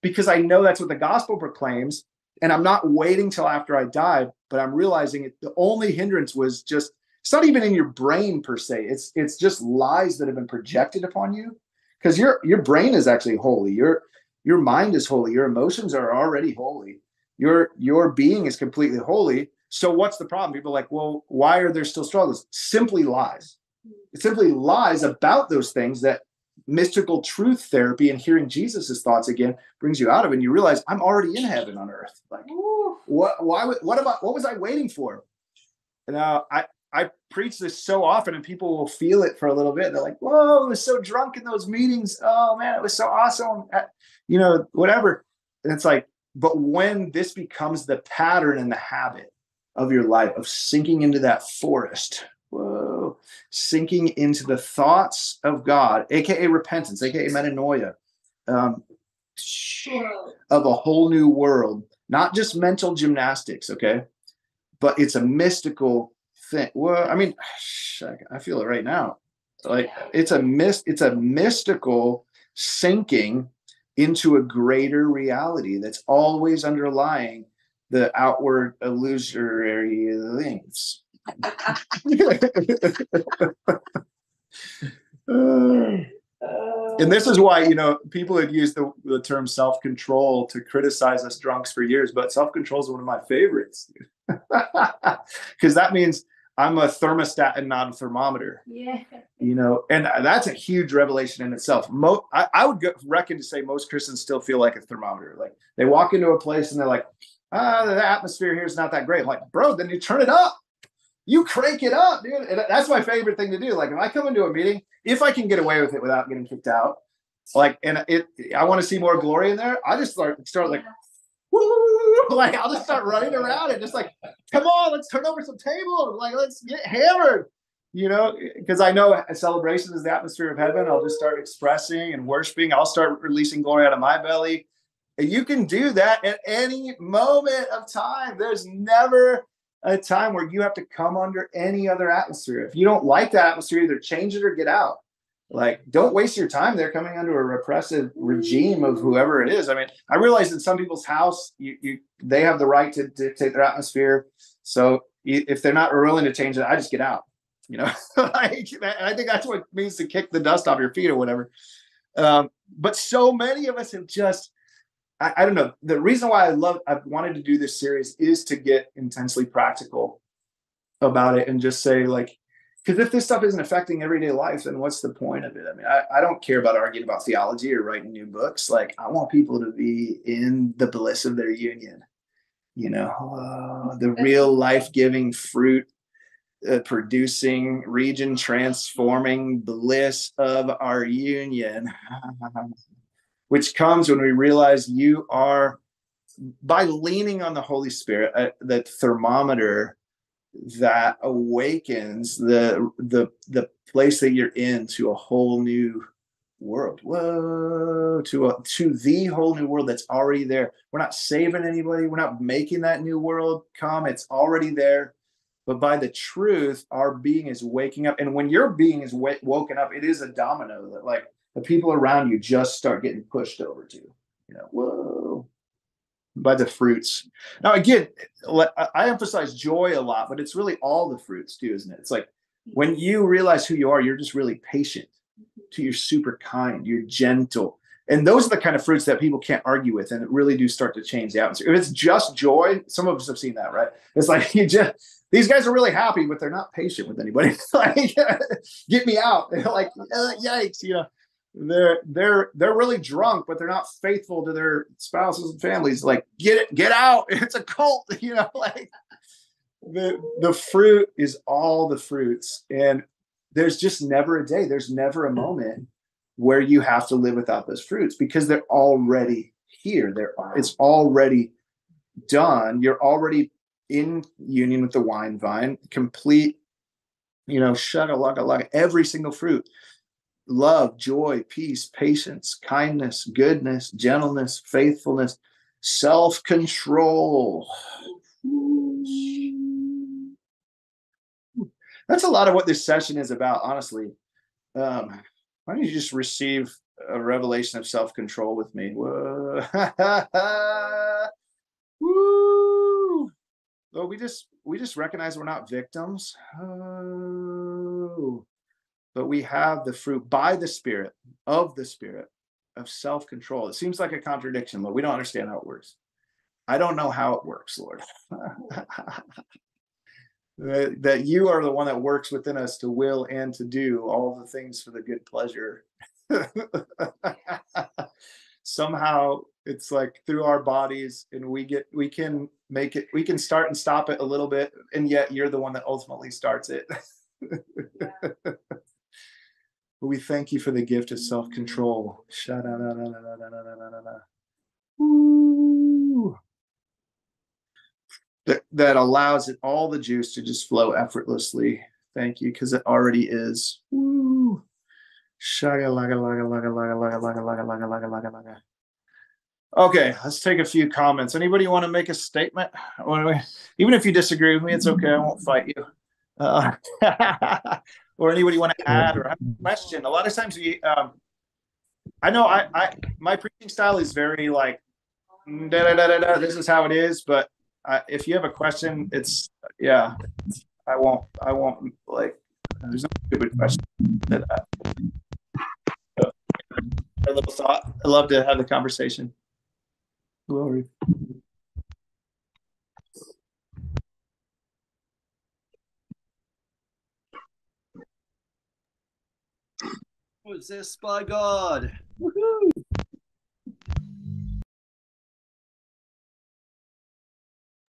because I know that's what the gospel proclaims, and I'm not waiting till after I die, but I'm realizing it. The only hindrance was just it's not even in your brain per se. It's it's just lies that have been projected upon you because your your brain is actually holy. Your your mind is holy. Your emotions are already holy your your being is completely holy. So what's the problem? People are like well why are there still struggles? Simply lies. It simply lies about those things that mystical truth therapy and hearing jesus's thoughts again brings you out of it and you realize i'm already in heaven on earth. Like what why what about what was i waiting for? And uh, i i preach this so often and people will feel it for a little bit. They're like whoa i was so drunk in those meetings. Oh man it was so awesome. You know whatever. And it's like but when this becomes the pattern and the habit of your life of sinking into that forest, whoa, sinking into the thoughts of God, aka repentance, aka metanoia, um, of a whole new world, not just mental gymnastics, okay, but it's a mystical thing. Well, I mean, <sighs> I feel it right now. Like it's a mist, it's a mystical sinking into a greater reality that's always underlying the outward illusory things. <laughs> and this is why you know people had used the, the term self-control to criticize us drunks for years but self-control is one of my favorites <laughs> because that means I'm a thermostat and not a thermometer. Yeah. You know, and that's a huge revelation in itself. Mo- I, I would go, reckon to say most Christians still feel like a thermometer. Like they walk into a place and they're like, ah, the atmosphere here is not that great. I'm like, bro, then you turn it up. You crank it up, dude. And that's my favorite thing to do. Like if I come into a meeting, if I can get away with it without getting kicked out, like, and it, I want to see more glory in there. I just start start like <laughs> like I'll just start running around and just like, come on, let's turn over some tables. Like, let's get hammered. You know, because I know a celebration is the atmosphere of heaven. I'll just start expressing and worshiping. I'll start releasing glory out of my belly. And You can do that at any moment of time. There's never a time where you have to come under any other atmosphere. If you don't like the atmosphere, either change it or get out like don't waste your time they're coming under a repressive regime of whoever it is. I mean i realize in some people's house you, you they have the right to dictate their atmosphere. So if they're not willing to change it i just get out you know? <laughs> I think that's what it means to kick the dust off your feet or whatever. Um, but so many of us have just I, I don't know. The reason why i love i've wanted to do this series is to get intensely practical about it and just say like because if this stuff isn't affecting everyday life, then what's the point of it? I mean, I, I don't care about arguing about theology or writing new books. Like, I want people to be in the bliss of their union, you know, uh, the real life giving fruit uh, producing, region transforming bliss of our union, <laughs> which comes when we realize you are, by leaning on the Holy Spirit, uh, the thermometer that awakens the the the place that you're in to a whole new world. Whoa, to a to the whole new world that's already there. We're not saving anybody. We're not making that new world come. It's already there. But by the truth, our being is waking up. And when your being is w- woken up, it is a domino that like the people around you just start getting pushed over to. You know, whoa by the fruits. Now, again, I emphasize joy a lot, but it's really all the fruits too, isn't it? It's like when you realize who you are, you're just really patient. Mm-hmm. To you're super kind, you're gentle, and those are the kind of fruits that people can't argue with, and it really do start to change the atmosphere. If it's just joy, some of us have seen that, right? It's like <laughs> you just these guys are really happy, but they're not patient with anybody. <laughs> like, <laughs> get me out! like, uh, yikes, you know they're they're they're really drunk, but they're not faithful to their spouses and families. Like, get it, get out! <laughs> It's a cult, <laughs> you know. Like the the fruit is all the fruits, and there's just never a day. There's never a moment where you have to live without those fruits because they're already here. They're it's already done. You're already in union with the wine vine, complete. You know, shut a lug a lug every single fruit love, joy, peace, patience, kindness, goodness, gentleness, faithfulness, self control. That's a lot of what this session is about, honestly. Um, why don't you just receive a revelation of self control with me? Whoa. <laughs> Woo! We just we just recognize we're not victims. Oh but we have the fruit by the Spirit of the Spirit of self control. It seems like a contradiction, Lord. We don't understand how it works. I don't know how it works, Lord. <laughs> that, that you are the one that works within us to will and to do all the things for the good pleasure. <laughs> Somehow it's like through our bodies, and we get we can make it, we can start and stop it a little bit, and yet you're the one that ultimately starts it. <laughs> But we thank you for the gift of self control. That, that allows it, all the juice to just flow effortlessly. Thank you, because it already is. Woo. Okay, let's take a few comments. Anybody want to make a statement? Even if you disagree with me, it's okay. I won't fight you. Uh, or anybody want to add or have a question? A lot of times we, um, I know I, I, my preaching style is very like, da, da, da, da, this is how it is. But I, if you have a question, it's yeah, I won't, I won't like. There's no stupid question. That, so, a little thought. I love to have the conversation. Glory. Possessed by God. Woohoo.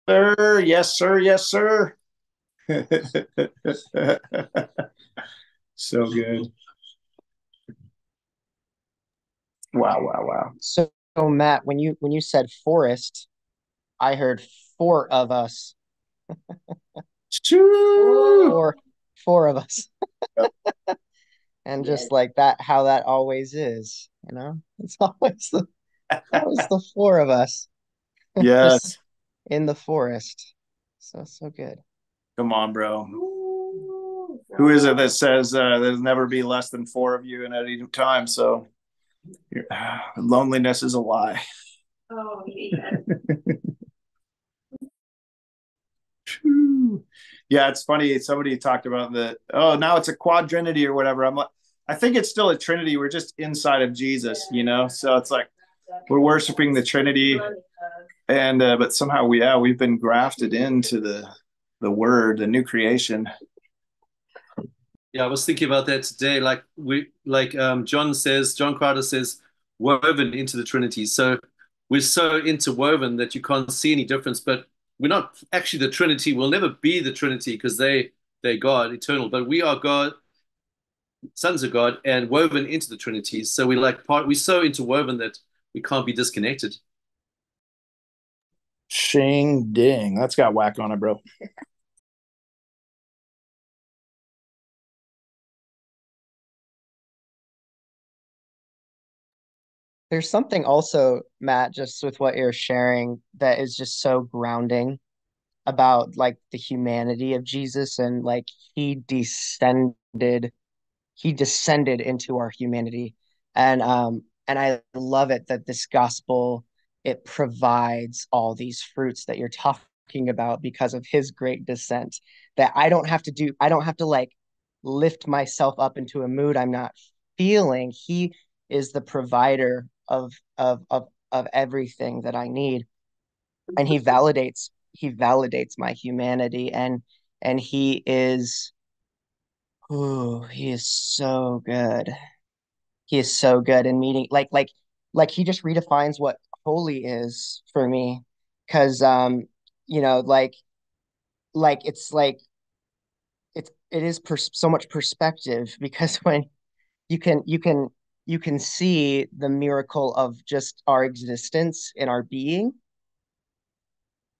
Sir, yes, sir, yes, sir. <laughs> so good. Wow, wow, wow. So, so Matt, when you when you said forest, I heard four of us. four four of us. <laughs> and just like that, how that always is, you know? <laughs> It's always the always the four of us. <laughs> Yes. in the forest. So so good. Come on, bro. Who is it that says uh, there'll never be less than four of you in any time? So <sighs> loneliness is a lie. Oh, <laughs> yeah. yeah, it's funny. Somebody talked about the oh now it's a quadrinity or whatever. I'm like, I think it's still a trinity. We're just inside of Jesus, you know. So it's like we're worshiping the Trinity, and uh, but somehow we yeah we've been grafted into the the Word, the new creation. Yeah, I was thinking about that today. Like we, like um, John says, John Crowder says, woven into the Trinity. So we're so interwoven that you can't see any difference. But we're not actually the Trinity. We'll never be the Trinity because they they're God, eternal. But we are God, sons of God, and woven into the Trinity. So we like part. We're so interwoven that we can't be disconnected. Shing ding. That's got whack on it, bro. <laughs> There's something also, Matt, just with what you're sharing that is just so grounding about like the humanity of Jesus and like he descended he descended into our humanity. And um and I love it that this gospel it provides all these fruits that you're talking about because of his great descent that I don't have to do I don't have to like lift myself up into a mood I'm not feeling. He is the provider of of of of everything that I need. And he validates he validates my humanity and and he is oh he is so good. He is so good in meeting like like like he just redefines what holy is for me. Because um you know like like it's like it's it is pers- so much perspective <laughs> because when you can you can you can see the miracle of just our existence and our being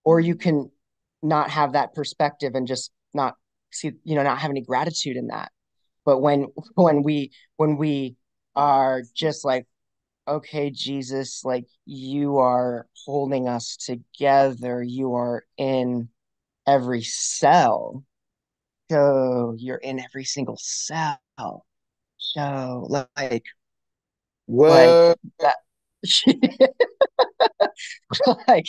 or you can not have that perspective and just not see you know not have any gratitude in that. But when when we when we are just like okay jesus like you are holding us together. You are in every cell. So you're in every single cell. So like Whoa. like that <laughs> like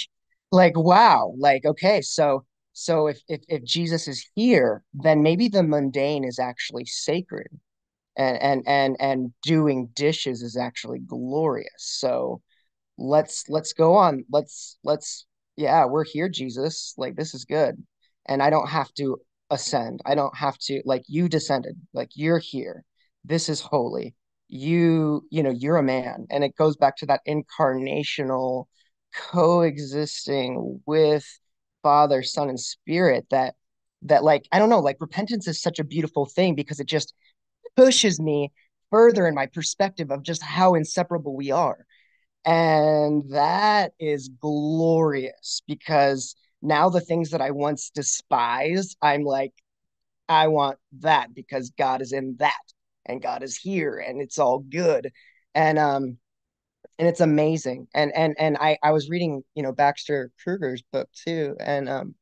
like wow like okay so so if, if if jesus is here then maybe the mundane is actually sacred and and and and doing dishes is actually glorious. So let's let's go on. Let's let's yeah we're here jesus. Like this is good. And i don't have to ascend. I don't have to like you descended. Like you're here. This is holy. You you know you're a man. And it goes back to that incarnational coexisting with father son and spirit that that like i don't know like repentance is such a beautiful thing because it just pushes me further in my perspective of just how inseparable we are and that is glorious because now the things that I once despised, I'm like, I want that because God is in that and God is here and it's all good. And um and it's amazing. And and and I I was reading, you know, Baxter Kruger's book too. And um,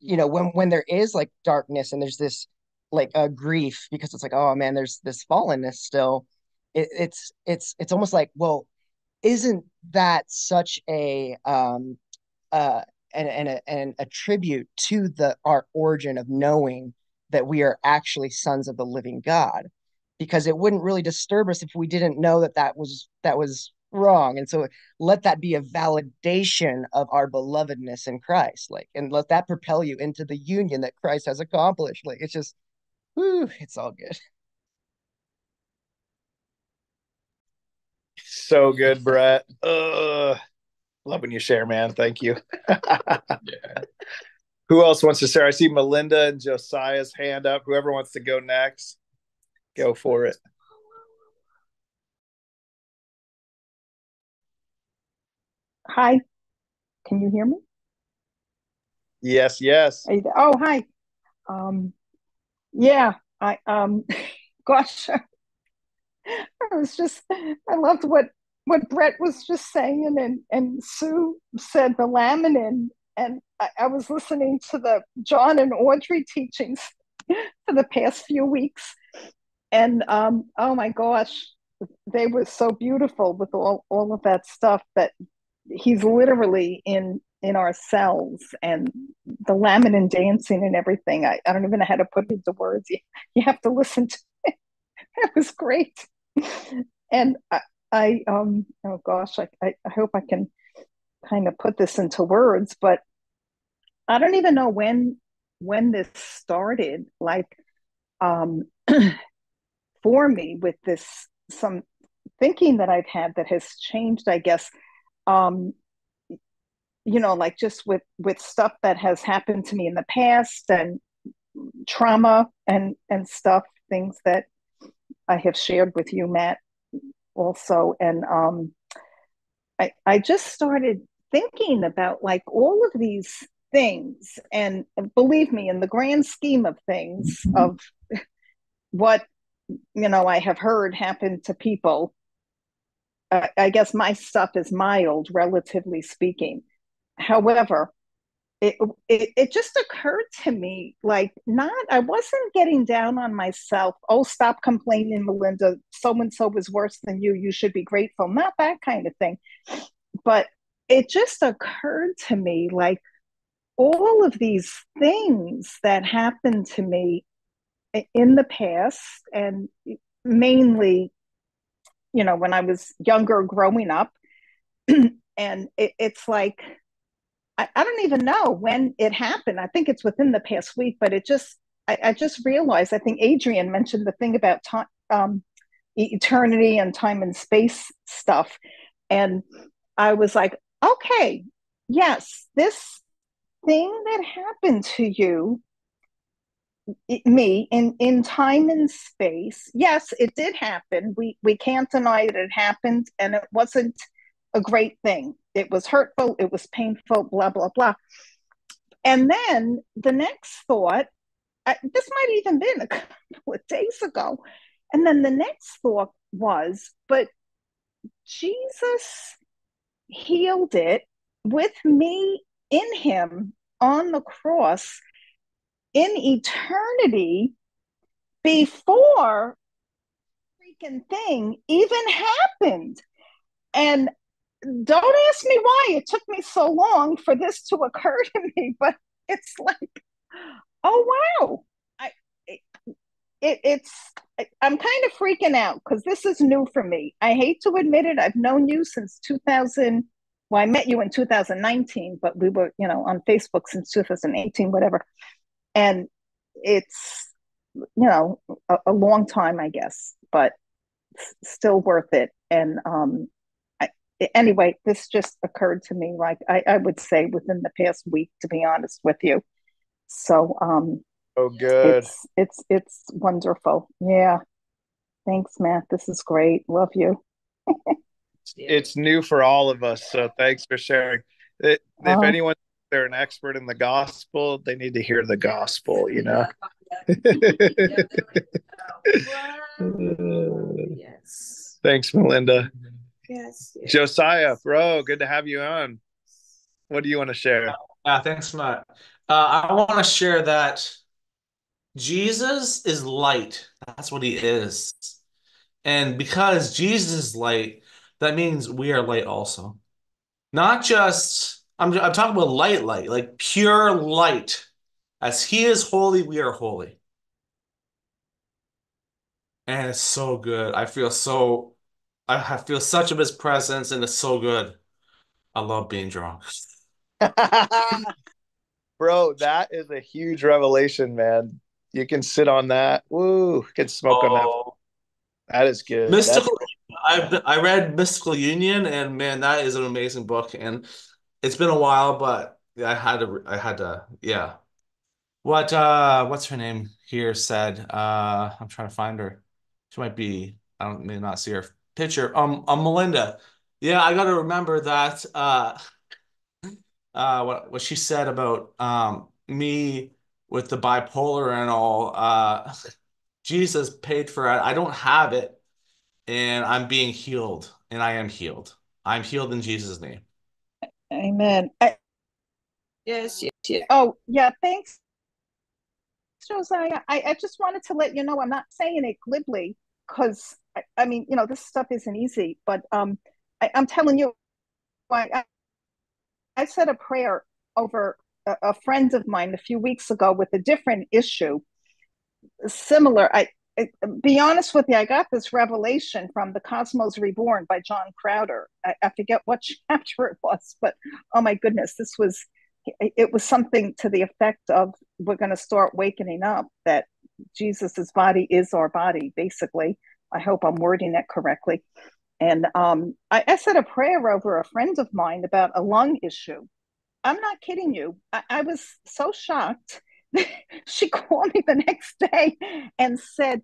you know, when when there is like darkness and there's this like a uh, grief because it's like, oh man, there's this fallenness still. It, it's it's it's almost like, well, isn't that such a um uh and and a, and a tribute to the our origin of knowing that we are actually sons of the living God because it wouldn't really disturb us if we didn't know that that was that was wrong. And so let that be a validation of our belovedness in christ like and let that propel you into the union that christ has accomplished. Like it's just whew, it's all good. So good brett. Uh love when you share man. Thank you. <laughs> Yeah. who else wants to share? I see melinda and josiah's hand up. Whoever wants to go next go for it Hi, can you hear me? Yes, yes. Oh, hi. Um, yeah, I um, <laughs> gosh, I was just I loved what what Brett was just saying, and and Sue said the laminin, and I, I was listening to the John and Audrey teachings for the past few weeks, and um, oh my gosh, they were so beautiful with all all of that stuff that he's literally in in our cells and the laminin dancing and everything. I, I don't even know how to put it into words. You, you have to listen to <laughs> it. It was great. And I, I um oh gosh, I, I, I hope I can kind of put this into words, but I don't even know when when this started, like um <clears throat> for me with this some thinking that I've had that has changed, I guess, um, you know, like just with with stuff that has happened to me in the past and trauma and and stuff, things that I have shared with you, Matt, also, and um, I I just started thinking about like all of these things, and believe me, in the grand scheme of things, of <laughs> what you know I have heard happen to people I guess my stuff is mild, relatively speaking. However, it, it it just occurred to me like not I wasn't getting down on myself. Oh, stop complaining, Melinda. So and so was worse than you. You should be grateful. Not that kind of thing. But it just occurred to me like all of these things that happened to me in the past and mainly you know, when I was younger growing up. <clears throat> and it, it's like, I, I, don't even know when it happened. I think it's within the past week, but it just, I, I just realized, I think Adrian mentioned the thing about time, um, eternity and time and space stuff. And I was like, okay, yes, this thing that happened to you me in in time and space yes it did happen. We we can't deny that it happened and it wasn't a great thing. It was hurtful it was painful blah blah blah. And then the next thought I, this might even been a <laughs> couple of days ago. And then the next thought was but jesus healed it with me in him on the cross in eternity before freaking thing even happened. And don't ask me why it took me so long for this to occur to me, <laughs> but it's like, oh wow, I it, it it's I'm kind of freaking out because this is new for me. I hate to admit it. I've known you since 2000. Well, I met you in 2019, but we were, you know, on Facebook since 2018, whatever and it's you know a, a long time i guess but still worth it. And um I, anyway this just occurred to me like I, I would say within the past week to be honest with you. So um oh good. it's it's it's wonderful. Yeah. Thanks matt. This is great. Love you. <laughs> It's new for all of us so thanks for sharing. If uh-huh. anyone they're an expert in the gospel, they need to hear the gospel, you know. <laughs> <laughs> Yes. Thanks, Melinda. Yes. yes. Josiah, bro, good to have you on. What do you want to share? Yeah, thanks, Matt. Uh, I want to share that Jesus is light. That's what he is. And because Jesus is light, that means we are light also. Not just, I'm, I'm talking about light, light, like pure light. As he is holy, we are holy. And it's so good. I feel so, I feel such of his presence, and it's so good. I love being drunk. <laughs> Bro, that is a huge revelation, man. You can sit on that. Woo, can smoke on that. Oh, That is good. Mystical. I've I read Mystical Union, and man, that is an amazing book. And it's been a while, but I had to. I had to. Yeah. What uh, what's her name here said? Uh, I'm trying to find her. She might be. I don't may not see her picture. Um, um, Melinda. Yeah, I got to remember that. Uh, <laughs> uh, what what she said about um me with the bipolar and all. Uh, <laughs> Jesus paid for it. I don't have it and I'm being healed, and I am healed. I'm healed in Jesus' name. Amen. I, Yes, yes, yes. oh, yeah, thanks, Josiah. I, I just wanted to let you know I'm not saying it glibly because I, I mean, you know, this stuff isn't easy, but um, I, I'm telling you, I, I, I said a prayer over a, a friend of mine a few weeks ago with a different issue, similar. I, I be honest with you, I got this revelation from The Cosmos Reborn by John Crowder. I, I forget what <laughs> chapter it was, but oh my goodness, this was it was something to the effect of we're going to start wakening up that Jesus's body is our body, basically. I hope I'm wording that correctly. And um, I, I said a prayer over a friend of mine about a lung issue. I'm not kidding you. I, I was so shocked. <laughs> she called me the next day and said,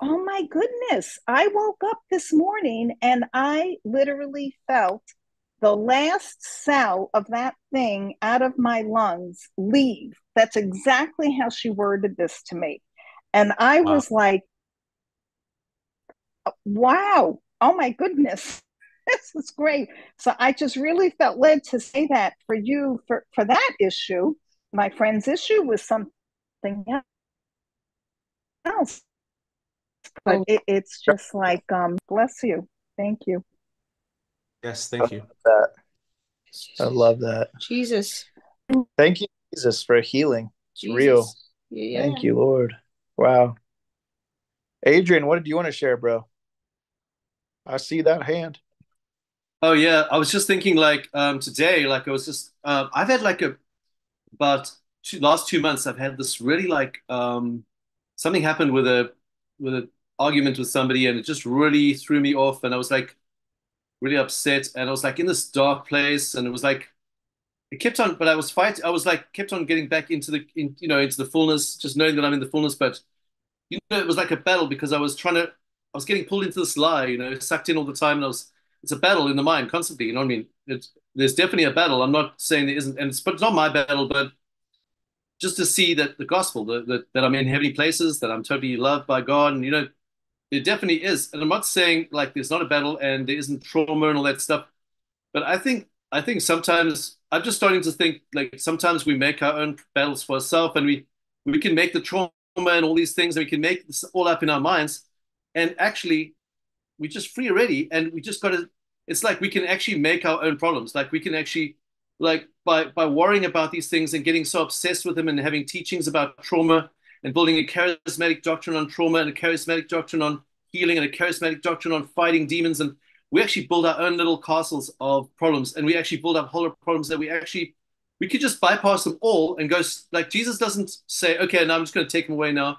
Oh my goodness, I woke up this morning and I literally felt the last cell of that thing out of my lungs leave. That's exactly how she worded this to me. And I Wow. was like, wow, oh my goodness, <laughs> this is great. So I just really felt led to say that for you for, for that issue. My friend's issue was something else. But Oh. it, it's just like, um, bless you. Thank you. Yes, thank you. that. I love that. Jesus. Thank you, Jesus, for healing. Jesus. real. Yeah. Thank you, Lord. Wow. Adrian, what did you want to share, bro? I see that hand. Oh yeah, I was just thinking like um today, like I was just um I've had like a about two last two months I've had this really like um something happened with a with an argument with somebody and it just really threw me off and I was like really upset and I was like in this dark place and it was like it kept on but I was fighting I was like kept on getting back into the in, you know into the fullness just knowing that I'm in the fullness but you know it was like a battle because I was trying to I was getting pulled into this lie you know sucked in all the time and I was it's a battle in the mind constantly. You know what I mean? It's, there's definitely a battle. I'm not saying there isn't, and it's but it's not my battle, but just to see that the gospel, that, that that I'm in heavenly places, that I'm totally loved by God, and you know, it definitely is. And I'm not saying like there's not a battle and there isn't trauma and all that stuff, but I think I think sometimes I'm just starting to think like sometimes we make our own battles for ourselves, and we we can make the trauma and all these things, and we can make this all up in our minds, and actually we're just free already and we just got to it's like we can actually make our own problems like we can actually like by by worrying about these things and getting so obsessed with them and having teachings about trauma and building a charismatic doctrine on trauma and a charismatic doctrine on healing and a charismatic doctrine on fighting demons and we actually build our own little castles of problems and we actually build up whole problems that we actually we could just bypass them all and go like jesus doesn't say okay now i'm just going to take them away now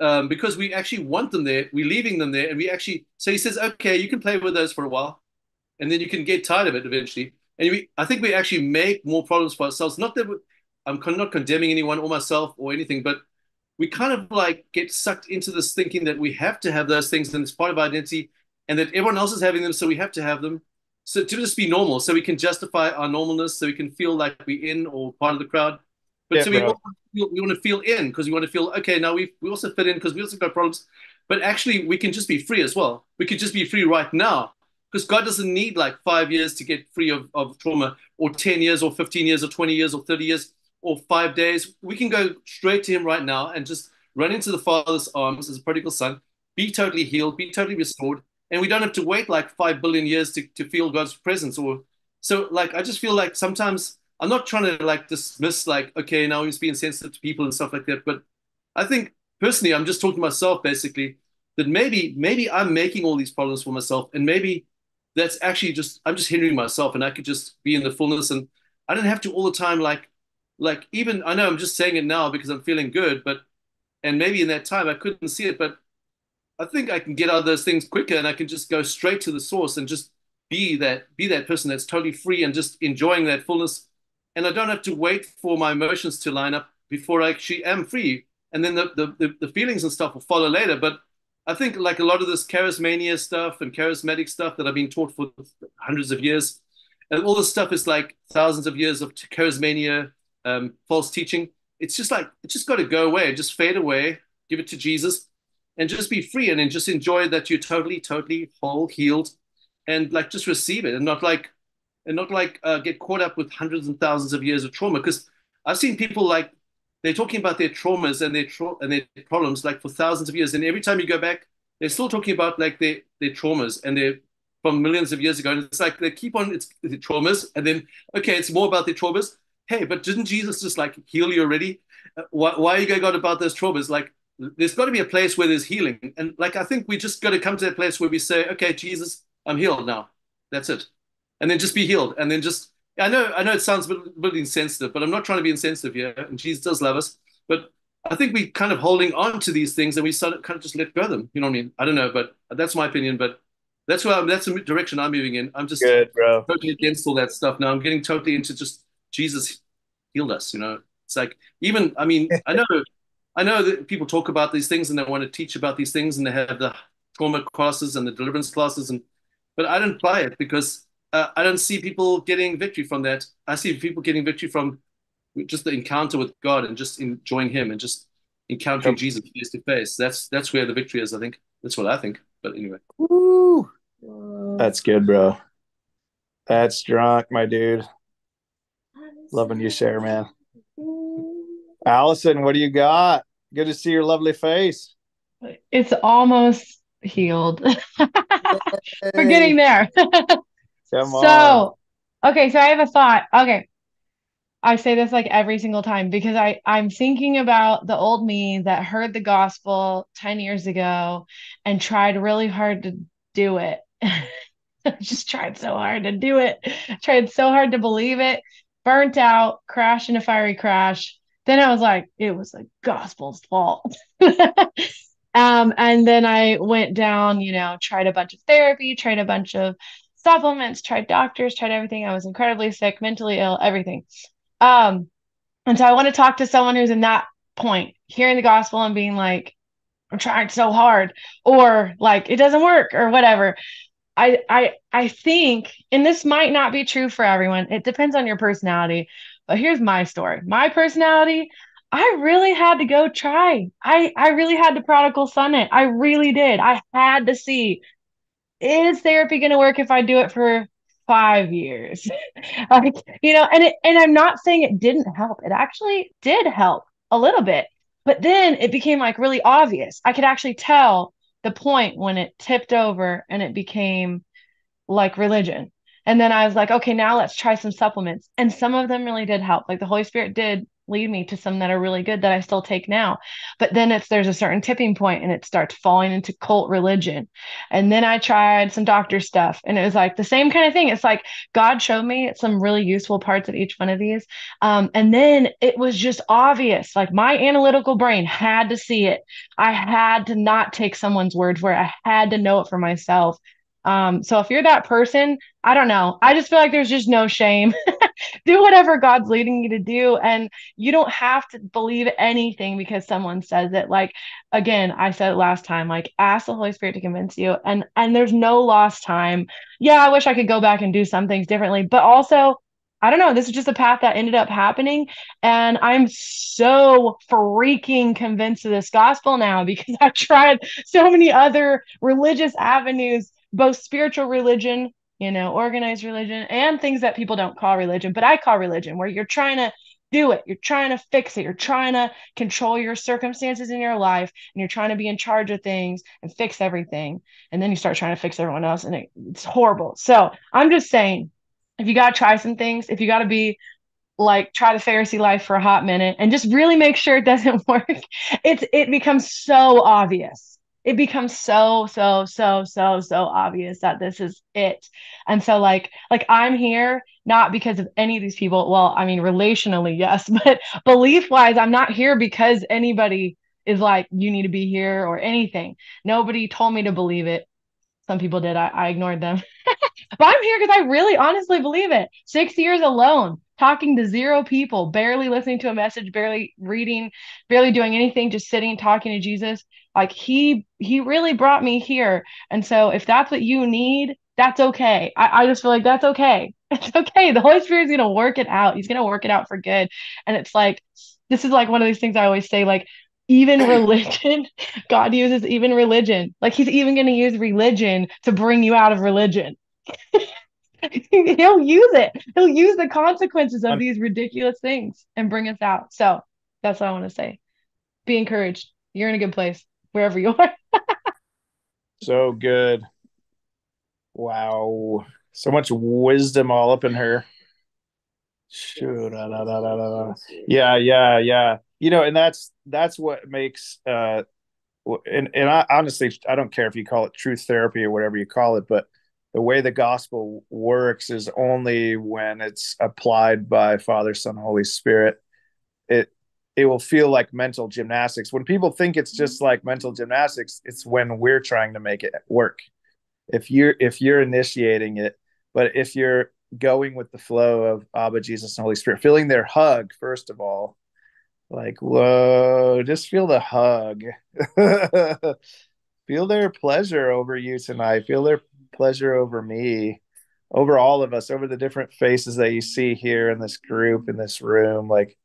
um, because we actually want them there. We're leaving them there, and we actually. So he says, okay, you can play with those for a while, and then you can get tired of it eventually. And we, I think we actually make more problems for ourselves. Not that we, I'm con- not condemning anyone or myself or anything, but we kind of like get sucked into this thinking that we have to have those things and it's part of our identity, and that everyone else is having them, so we have to have them. so to just be normal, so we can justify our normalness, so we can feel like we're in or part of the crowd. But Yeah, so we want, we want to feel in because we want to feel okay. Now we we also fit in because we also got problems. But actually, we can just be free as well. We could just be free right now because God doesn't need like five years to get free of, of trauma, or ten years, or fifteen years, or twenty years, or thirty years, or five days. We can go straight to Him right now and just run into the Father's arms as a prodigal son, be totally healed, be totally restored, and we don't have to wait like five billion years to, to feel God's presence. Or so, like, I just feel like sometimes I'm not trying to like dismiss like, okay, now he's being sensitive to people and stuff like that, but I think personally, I'm just talking to myself basically that maybe maybe I'm making all these problems for myself, and maybe that's actually just I'm just hindering myself, and I could just be in the fullness, and I don't have to all the time like like even I know I'm just saying it now because I'm feeling good, but and maybe in that time I couldn't see it, but I think I can get out of those things quicker, and I can just go straight to the source and just be that be that person that's totally free and just enjoying that fullness, and I don't have to wait for my emotions to line up before I actually am free, and then the the, the, feelings and stuff will follow later, but I think like a lot of this charismania stuff and charismatic stuff that I've been taught for hundreds of years, and all this stuff is like thousands of years of charismania, um, false teaching. It's just like it's just got to go away, just fade away, give it to Jesus, and just be free and then just enjoy that you're totally, totally whole, healed, and like just receive it and not like and not like uh, get caught up with hundreds and thousands of years of trauma. Because I've seen people like they're talking about their traumas and their tra- and their problems like for thousands of years, and every time you go back, they're still talking about like their their traumas and their from millions of years ago. And it's like they keep on it's the traumas, and then okay, it's more about their traumas. Hey, but didn't Jesus just like heal you already? Uh, Why, why are you going on about those traumas? Like, there's got to be a place where there's healing, and like I think we just got to come to that place where we say, okay, Jesus, I'm healed now. That's it, and then just be healed, and then just I know, I know it sounds a bit, bit insensitive, but I'm not trying to be insensitive here. And Jesus does love us, but I think we kind of holding on to these things and we sort of kind of just let go of them. You know what I mean? I don't know, but that's my opinion. But that's where I'm, that's the direction I'm moving in. I'm just Good, bro. totally against all that stuff now. I'm getting totally into just Jesus healed us. You know, it's like even I mean I know <laughs> I know that people talk about these things and they want to teach about these things and they have the trauma classes and the deliverance classes and but I don't buy it because uh, I don't see people getting victory from that. I see people getting victory from just the encounter with God and just enjoying Him and just encountering Yep. Jesus face to face. That's that's where the victory is. I think that's what I think. But anyway, Woo. That's good, bro. That's drunk, my dude. Loving you share, man. Allison, what do you got? Good to see your lovely face. It's almost healed. <laughs> We're getting there. <laughs> Come on. So, okay, so I have a thought. Okay. I say this like every single time because I I'm thinking about the old me that heard the gospel 10 years ago and tried really hard to do it. <laughs> Just tried so hard to do it. Tried so hard to believe it. Burnt out, crashed in a fiery crash. Then I was like, it was the gospel's fault. <laughs> Um, and then I went down, you know, tried a bunch of therapy, tried a bunch of supplements, tried doctors, tried everything. I was incredibly sick, mentally ill, everything. Um, and so I want to talk to someone who's in that point, hearing the gospel and being like, I'm trying so hard, or like it doesn't work, or whatever. I I I think, and this might not be true for everyone. It depends on your personality. But here's my story. My personality, I really had to go try. I I really had to prodigal son it. I really did. I had to see is therapy going to work if I do it for five years? <laughs> like, you know, and it, and I'm not saying it didn't help. It actually did help a little bit. But then it became like really obvious. I could actually tell the point when it tipped over and it became like religion. And then I was like, okay, now let's try some supplements. And some of them really did help. Like the Holy Spirit did lead me to some that are really good that I still take now. But then it's there's a certain tipping point and it starts falling into cult religion. And then I tried some doctor stuff and it was like the same kind of thing. It's like God showed me some really useful parts of each one of these. Um, and then it was just obvious. Like my analytical brain had to see it. I had to not take someone's word for it. I had to know it for myself. Um, so if you're that person, I don't know. I just feel like there's just no shame <laughs> do whatever God's leading you to do. And you don't have to believe anything because someone says it. Like, again, I said it last time, like ask the Holy Spirit to convince you. And and there's no lost time. Yeah, I wish I could go back and do some things differently, but also I don't know. This is just a path that ended up happening. And I'm so freaking convinced of this gospel now <laughs> because I've tried so many other religious avenues, both spiritual religion, you know, organized religion, and things that people don't call religion, but I call religion, where you're trying to do it. You're trying to fix it. You're trying to control your circumstances in your life and you're trying to be in charge of things and fix everything. And then you start trying to fix everyone else and it, it's horrible. So I'm just saying, if you got to try some things, if you got to be like try the Pharisee life for a hot minute and just really make sure it doesn't <laughs> work, it's it becomes so obvious. It becomes so so so so so obvious that this is it. And so like like I'm here not because of any of these people. Well, I mean relationally, yes, <laughs> but belief wise, I'm not here because anybody is like you need to be here or anything. Nobody told me to believe it. Some people did. I, I ignored them. <laughs> but I'm here because I really honestly believe it. Six years alone, talking to zero people, barely listening to a message, barely reading, barely doing anything, just sitting talking to Jesus. Like he he really brought me here. And so if that's what you need, that's okay. I, I just feel like that's okay. <laughs> It's okay. The Holy Spirit's gonna work it out. He's gonna work it out for good. And it's like this is like one of these things I always say, like even religion, <laughs> God uses even religion. Like he's even going to use religion to bring you out of religion. <laughs> He'll use it. He'll use the consequences of these ridiculous things and bring us out. So that's what I want to say. Be encouraged. You're in a good place wherever you <laughs> are. so good. Wow. So much wisdom all up in her. Shoot, yeah, yeah, yeah. You know, and that's that's what makes uh and and I honestly I don't care if you call it truth therapy or whatever you call it, but the way the gospel works is only when it's applied by Father, Son, Holy Spirit. It it will feel like mental gymnastics. When people think it's just like mental gymnastics, it's when we're trying to make it work. If you're if you're initiating it, but if you're going with the flow of Abba, Jesus, and Holy Spirit, feeling their hug first of all, like whoa, just feel the hug. <laughs> feel their pleasure over you tonight. Feel their pleasure over me, over all of us, over the different faces that you see here in this group, in this room. Like,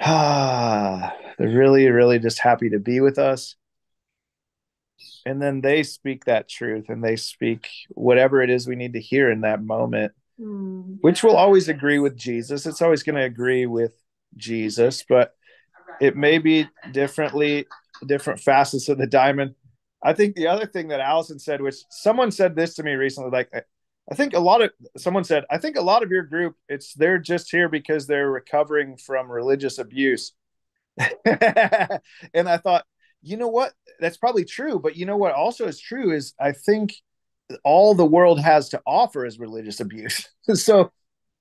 ah, <sighs> they're really, really just happy to be with us. And then they speak that truth and they speak whatever it is we need to hear in that moment, mm. which will always agree with Jesus. It's always going to agree with Jesus, but it may be differently, different facets of the diamond I think the other thing that Allison said, which someone said this to me recently, like I think a lot of someone said, I think a lot of your group, it's they're just here because they're recovering from religious abuse. <laughs> and I thought, you know what? That's probably true. But you know what also is true is I think all the world has to offer is religious abuse. <laughs> so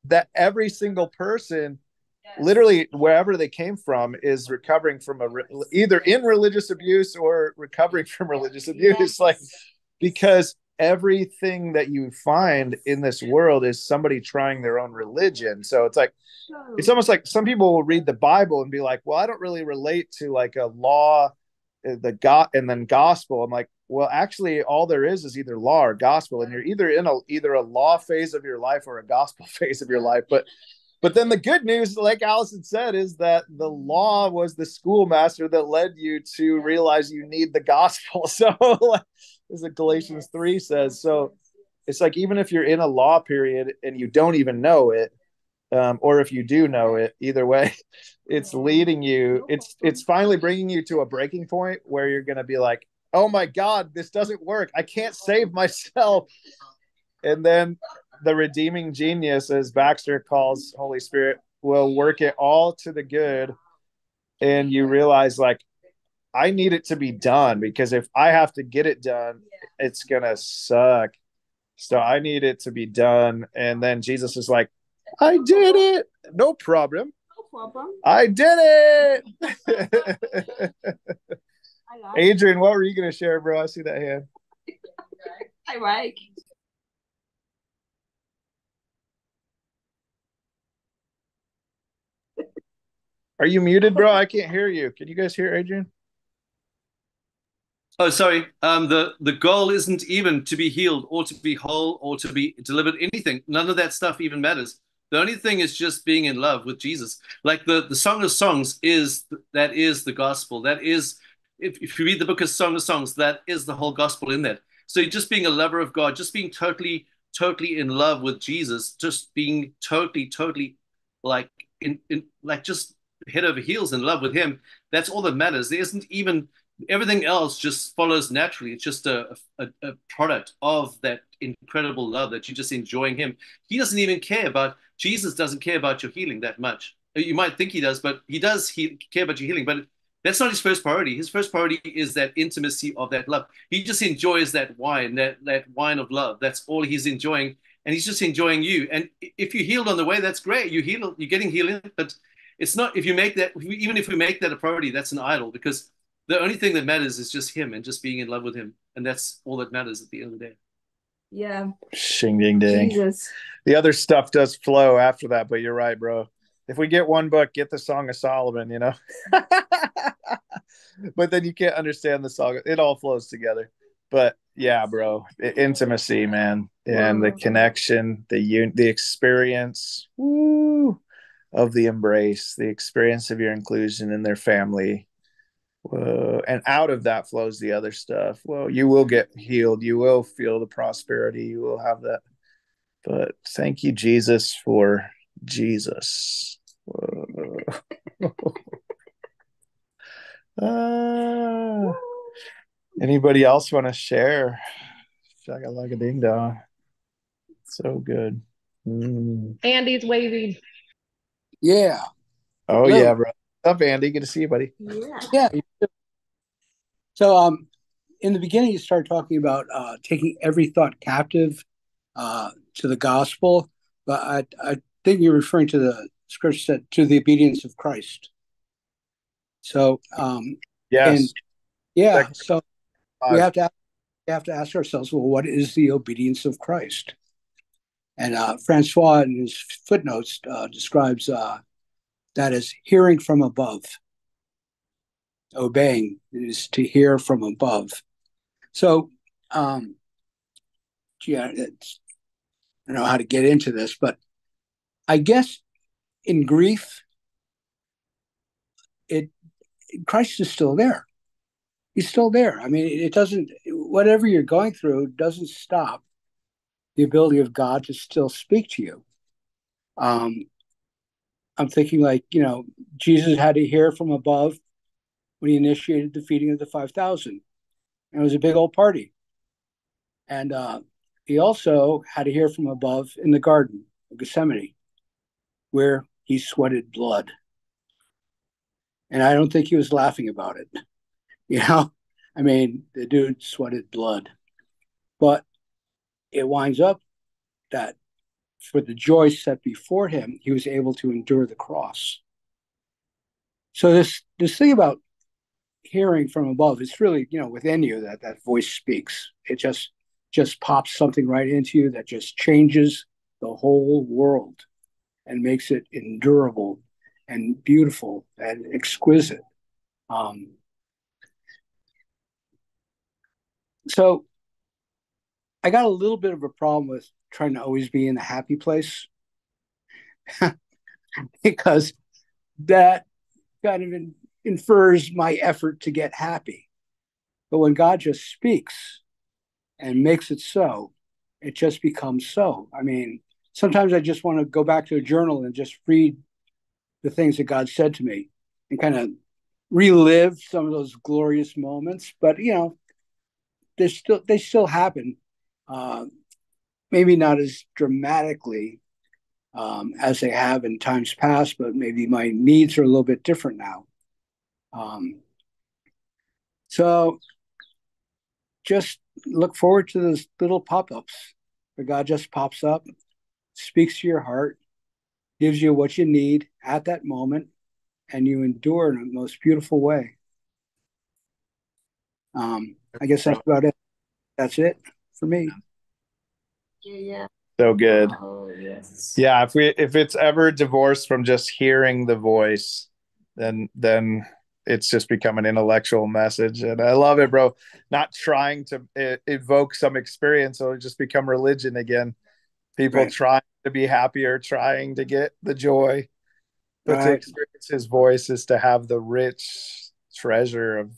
that every single person literally wherever they came from is recovering from a either in religious abuse or recovering from religious abuse <laughs> yes. like because everything that you find in this world is somebody trying their own religion. So it's like it's almost like some people will read the bible and be like well i don't really relate to like a law uh, the god and then gospel. I'm like well actually all there is is either law or gospel and you're either in a either a law phase of your life or a gospel <laughs> phase of your life. But but then the good news, like Allison said, is that the law was the schoolmaster that led you to realize you need the gospel. <laughs> So, as Galatians 3 says, so it's like even if you're in a law period and you don't even know it, um, or if you do know it, either way, <laughs> it's leading you. It's it's finally bringing you to a breaking point where you're going to be like, "Oh my God, this doesn't work. I can't save myself." And then the redeeming genius, as Baxter calls Holy Spirit, will work it all to the good. And you realize, like, I need it to be done because if I have to get it done, it's going to suck. So I need it to be done. And then Jesus is like, I did it. No problem. No problem. I did it. <laughs> Adrian, what were you going to share, bro? I see that hand. <laughs> Hi, Mike. Are you muted, bro? I can't hear you. Can you guys hear Adrian? Oh, sorry. Um, the the goal isn't even to be healed or to be whole or to be delivered. Anything. None of that stuff even matters. The only thing is just being in love with Jesus. Like the the Song of Songs is that is the gospel. That is if, if you read the book of Song of Songs, that is the whole gospel in that. So just being a lover of God, just being totally totally in love with Jesus, just being totally totally like in, in like just head over heels in love with him. That's all that matters. There isn't even everything else just follows naturally. It's just a, a, a, product of that incredible love that you're just enjoying him. He doesn't even care about, Jesus doesn't care about your healing that much. You might think he does, but he does he care about your healing, but that's not his first priority. His first priority is that intimacy of that love. He just enjoys that wine, that, that wine of love. That's all he's enjoying. And he's just enjoying you. And if you healed on the way, that's great. You heal, you're getting healing, but it's not, if you make that, even if we make that a priority, that's an idol because the only thing that matters is just him and just being in love with him. And that's all that matters at the end of the day. Yeah. Shing ding ding. Jesus. The other stuff does flow after that, but you're right, bro. If we get one book, get the Song of Solomon, you know. <laughs> but then you can't understand the song. It all flows together. But yeah, bro, intimacy, man, and the connection, the un- the experience woo, of the embrace, the experience of your inclusion in their family, Whoa. And out of that flows the other stuff. Well, you will get healed. You will feel the prosperity. You will have that. But thank you, Jesus, for Jesus. uh, <laughs> anybody else want to share? Shaka like a ding dong. So good. Mm. Andy's waving. Yeah. Oh, Hello. yeah, bro. What's up, Andy? Good to see you, buddy. Yeah. Yeah. So, um, in the beginning, you started talking about uh, taking every thought captive uh, to the gospel, but I, I think you're referring to the scripture that to the obedience of Christ. So, um, yes, and yeah, so we have to we have to ask ourselves, well, what is the obedience of Christ? And uh, Francois, in his footnotes, uh, describes uh, that as hearing from above obeying is to hear from above. So, um, yeah, it's, I don't know how to get into this, but I guess in grief, it Christ is still there. He's still there. I mean, it doesn't. Whatever you're going through doesn't stop the ability of God to still speak to you. Um, I'm thinking like you know Jesus had to hear from above when he initiated the feeding of the 5,000. And it was a big old party. And uh, he also had to hear from above in the Garden of Gethsemane, where he sweated blood. And I don't think he was laughing about it. <laughs> You know, I mean, the dude sweated blood. But it winds up that for the joy set before him, he was able to endure the cross. So this this thing about hearing from above it's really you know within you that that voice speaks it just just pops something right into you that just changes the whole world and makes it endurable and beautiful and exquisite um, so i got a little bit of a problem with trying to always be in a happy place <laughs> because that kind of in, infers my effort to get happy. But when God just speaks and makes it so, it just becomes so. I mean, sometimes I just want to go back to a journal and just read the things that God said to me and kind of relive some of those glorious moments. But you know, they still they still happen. Uh, maybe not as dramatically um, as they have in times past, but maybe my needs are a little bit different now. Um, so just look forward to those little pop ups where God just pops up, speaks to your heart, gives you what you need at that moment, and you endure in the most beautiful way. Um, I guess that's about it. That's it for me. Yeah, yeah. So good. Oh, yes. Yeah, if we if it's ever divorced from just hearing the voice, then then it's just become an intellectual message and i love it bro not trying to e- evoke some experience or just become religion again people Right. trying to be happier trying to get the joy but to experience his voice is to have the rich treasure of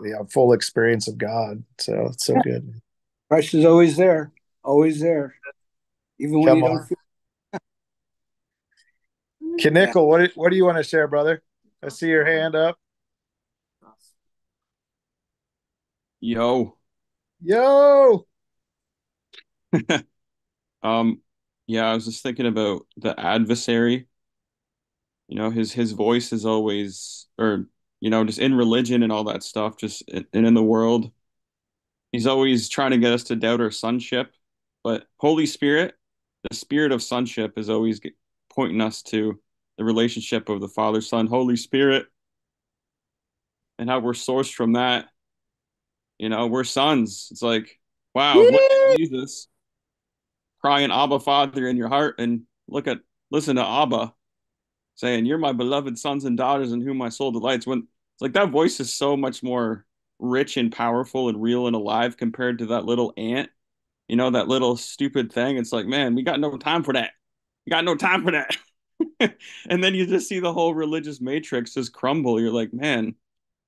the uh, full experience of god so it's so Yeah. good Christ is always there, always there, even when Come you on. don't feel. <laughs> Knickel, what do, what do you want to share brother i see your hand up Yo. yo <laughs> Um, yeah, I was just thinking about the adversary. You know, his his voice is always, or you know, just in religion and all that stuff, just and in the world, he's always trying to get us to doubt our sonship. But Holy Spirit, the spirit of sonship, is always pointing us to the relationship of the Father, Son, Holy Spirit, and how we're sourced from that. You know, we're sons. It's like, wow, look at Jesus crying Abba Father in your heart and look at listen to Abba saying, You're my beloved sons and daughters in whom my soul delights. When it's like that voice is so much more rich and powerful and real and alive compared to that little ant, you know, that little stupid thing. It's like, man, we got no time for that. We got no time for that. <laughs> and then you just see the whole religious matrix just crumble. You're like, man,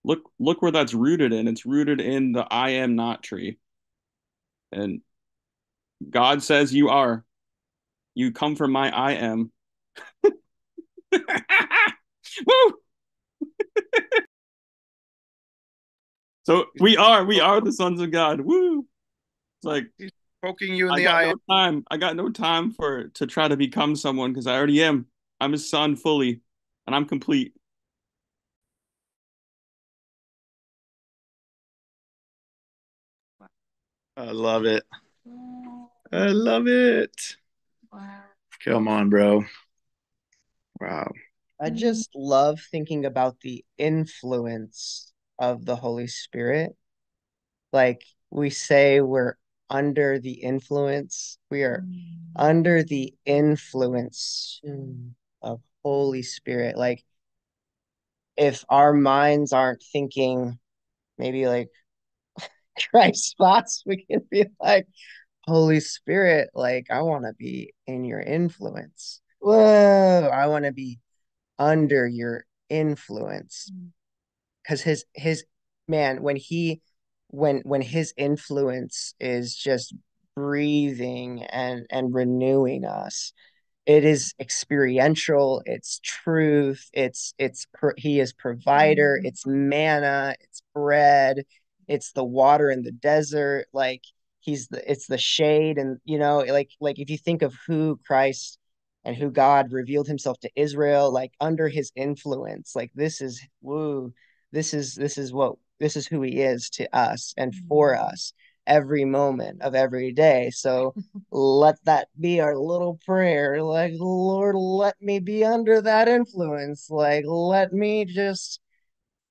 look look where that's rooted in. It's rooted in the I am not tree. And God says you are. You come from my I am. <laughs> Woo! <laughs> so we are, we are the sons of God. Woo! It's like He's poking you in I the got eye no time. I got no time for to try to become someone because I already am. I'm his son fully, and I'm complete. I love it. I love it. Wow. Come on, bro. Wow. I just love thinking about the influence of the Holy Spirit. Like we say, we're under the influence. We are mm. under the influence mm. of Holy Spirit. Like if our minds aren't thinking maybe like <laughs> Christ thoughts, we can be like, Holy Spirit, like I want to be in your influence. Whoa, I want to be under your influence. Mm. Because his his man, when he when when his influence is just breathing and and renewing us, it is experiential, it's truth, it's it's he is provider, mm-hmm. it's manna, it's bread, it's the water in the desert, like he's the it's the shade and you know like like if you think of who Christ and who God revealed himself to Israel like under his influence like this is woo this is this is what this is who he is to us and for mm-hmm. us every moment of every day. So let that be our little prayer like lord let me be under that influence. Like let me just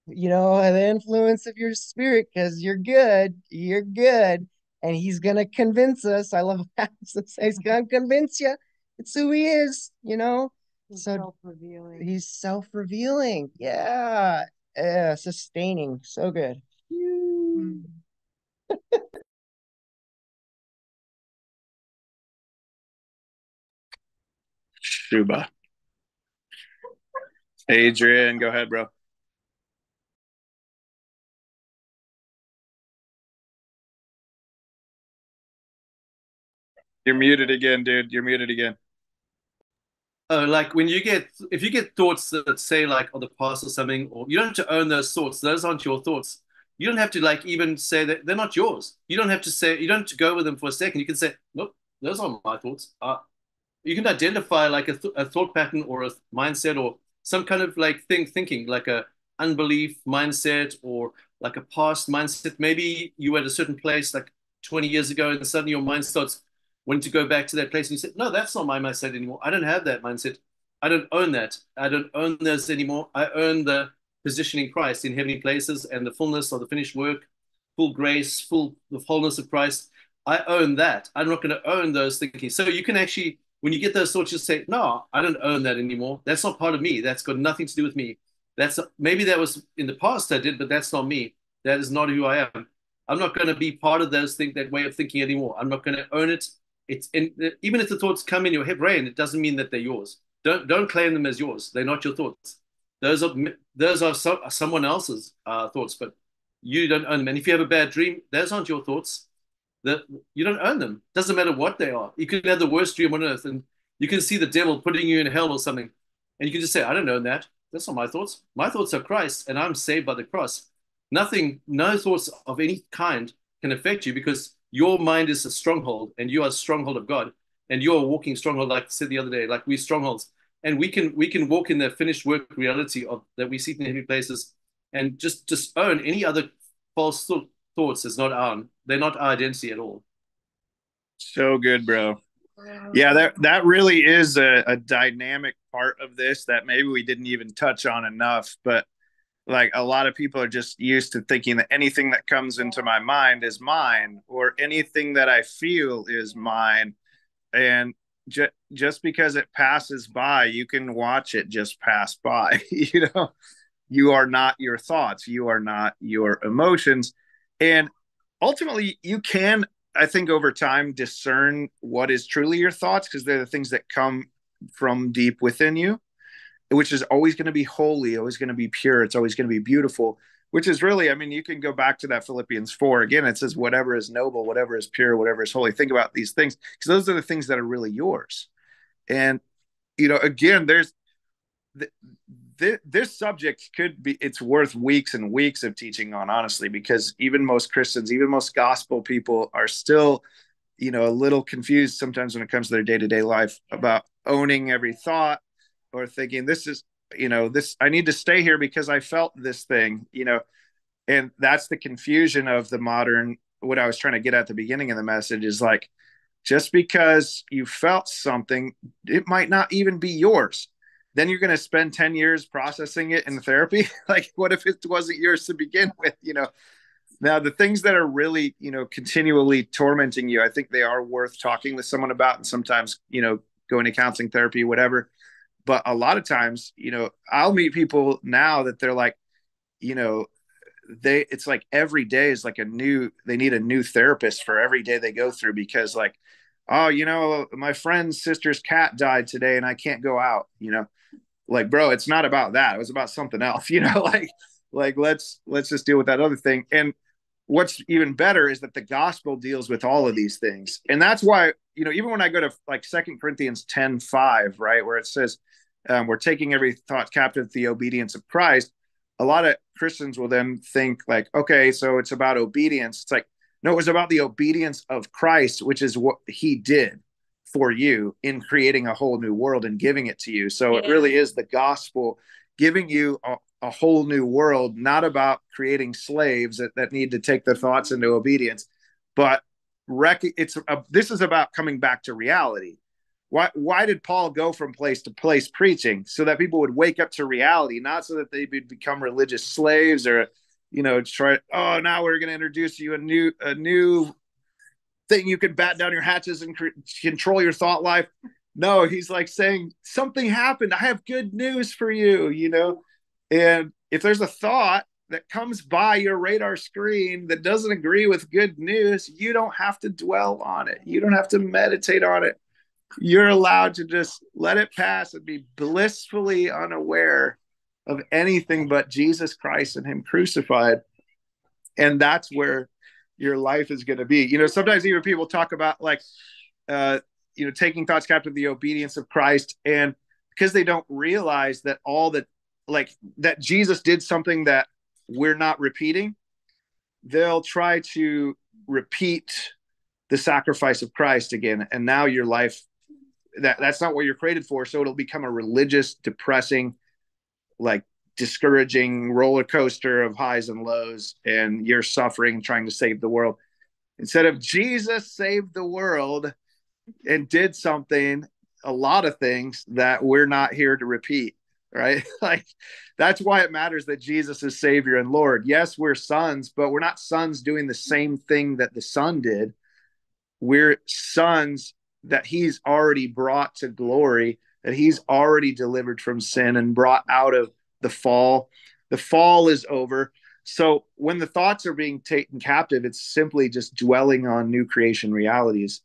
you know the influence of your spirit because you're good you're good. And he's gonna convince us. I love how <laughs> he's gonna <laughs> convince you it's who he is you know? He's so self-revealing. he's self-revealing. Yeah yeah sustaining so good Mm. Shuba. Adrian, go ahead, bro. You're muted again, dude. You're muted again. Oh, like when you get if you get thoughts that say like on the past or something, or you don't have to own those thoughts. Those aren't your thoughts. You don't have to like even say that they're not yours. You don't have to say you don't have to go with them for a second. You can say, nope, those aren't my thoughts. Uh, you can identify like a, th a thought pattern or a mindset or some kind of like thing thinking like a unbelief mindset or like a past mindset. Maybe you were at a certain place like 20 years ago and suddenly your mind starts wanting to go back to that place and you said, no, that's not my mindset anymore. I don't have that mindset. I don't own that. I don't own those anymore. I own the position in Christ in heavenly places and the fullness of the finished work, full grace, full the fullness of Christ. I own that. I'm not going to own those thinking. So you can actually, when you get those thoughts, just say, no, I don't own that anymore. That's not part of me. That's got nothing to do with me. That's maybe that was in the past I did, but that's not me. That is not who I am. I'm not going to be part of those think that way of thinking anymore. I'm not going to own it. It's and even if the thoughts come in your head brain, it doesn't mean that they're yours. Don't don't claim them as yours. They're not your thoughts. Those are those are so, someone else's uh, thoughts, but you don't own them. And if you have a bad dream, those aren't your thoughts. That you don't own them. Doesn't matter what they are. You can have the worst dream on earth, and you can see the devil putting you in hell or something, and you can just say, "I don't own that. That's not my thoughts. My thoughts are Christ, and I'm saved by the cross." Nothing, no thoughts of any kind can affect you because your mind is a stronghold, and you are a stronghold of God, and you are a walking stronghold, like I said the other day, like we strongholds, and we can we can walk in the finished work reality of that we see in heavenly places, and just just own any other false th- thoughts is not our they're not our identity at all. So good, bro. Yeah, that that really is a, a dynamic part of this that maybe we didn't even touch on enough, but like a lot of people are just used to thinking that anything that comes into my mind is mine or anything that i feel is mine. And ju- just because it passes by you can watch it just pass by <laughs> you know? You are not your thoughts you are not your emotions. And ultimately you can i think over time discern what is truly your thoughts because they're the things that come from deep within you which is always going to be holy, always going to be pure. It's always going to be beautiful, which is really, I mean, you can go back to that Philippians 4 again. It says, whatever is noble, whatever is pure, whatever is holy. Think about these things because those are the things that are really yours. And, you know, again, there's th- th- this subject could be, it's worth weeks and weeks of teaching on, honestly, because even most Christians, even most gospel people are still, you know, a little confused sometimes when it comes to their day to day life about owning every thought or thinking this is you know this i need to stay here because i felt this thing you know? And that's the confusion of the modern what i was trying to get at the beginning of the message is like just because you felt something it might not even be yours. Then you're going to spend 10 years processing it in therapy? <laughs> Like what if it wasn't yours to begin with you know? Now the things that are really you know continually tormenting you i think they are worth talking with someone about and sometimes you know going to counseling therapy whatever but a lot of times you know i'll meet people now that they're like you know they it's like every day is like a new they need a new therapist for every day they go through because like oh you know my friend's sister's cat died today and i can't go out you know? Like bro it's not about that. It was about something else <laughs> you know? Like like let's let's just deal with that other thing. And what's even better is that the gospel deals with all of these things. And that's why you know even when i go to like second corinthians 10 5 right where it says um, we're taking every thought captive to the obedience of christ a lot of christians will then think like okay so it's about obedience it's like no it was about the obedience of christ which is what he did for you in creating a whole new world and giving it to you so yeah. it really is the gospel giving you a, a whole new world, not about creating slaves that, that need to take their thoughts into obedience, but rec- it's a, this is about coming back to reality. Why, why did Paul go from place to place preaching? So that people would wake up to reality, not so that they would become religious slaves or, you know, try, oh, now we're going to introduce you a new, a new thing you can bat down your hatches and cr- control your thought life. No, he's like saying something happened. I have good news for you, you know? And if there's a thought that comes by your radar screen that doesn't agree with good news, you don't have to dwell on it. You don't have to meditate on it. You're allowed to just let it pass and be blissfully unaware of anything but Jesus Christ and Him crucified. And that's where your life is going to be. You know, sometimes even people talk about like, uh, you know, taking thoughts captive, the obedience of Christ, and because they don't realize that all that like that Jesus did something that we're not repeating, they'll try to repeat the sacrifice of Christ again. And now your life that that's not what you're created for. So it'll become a religious, depressing, like discouraging roller coaster of highs and lows, and you're suffering trying to save the world. Instead of Jesus saved the world and did something, a lot of things that we're not here to repeat right? <laughs> like that's why it matters that Jesus is Savior and Lord. Yes, we're sons, but we're not sons doing the same thing that the Son did. We're sons that He's already brought to glory, that He's already delivered from sin and brought out of the fall. The fall is over. So when the thoughts are being taken captive, it's simply just dwelling on new creation realities.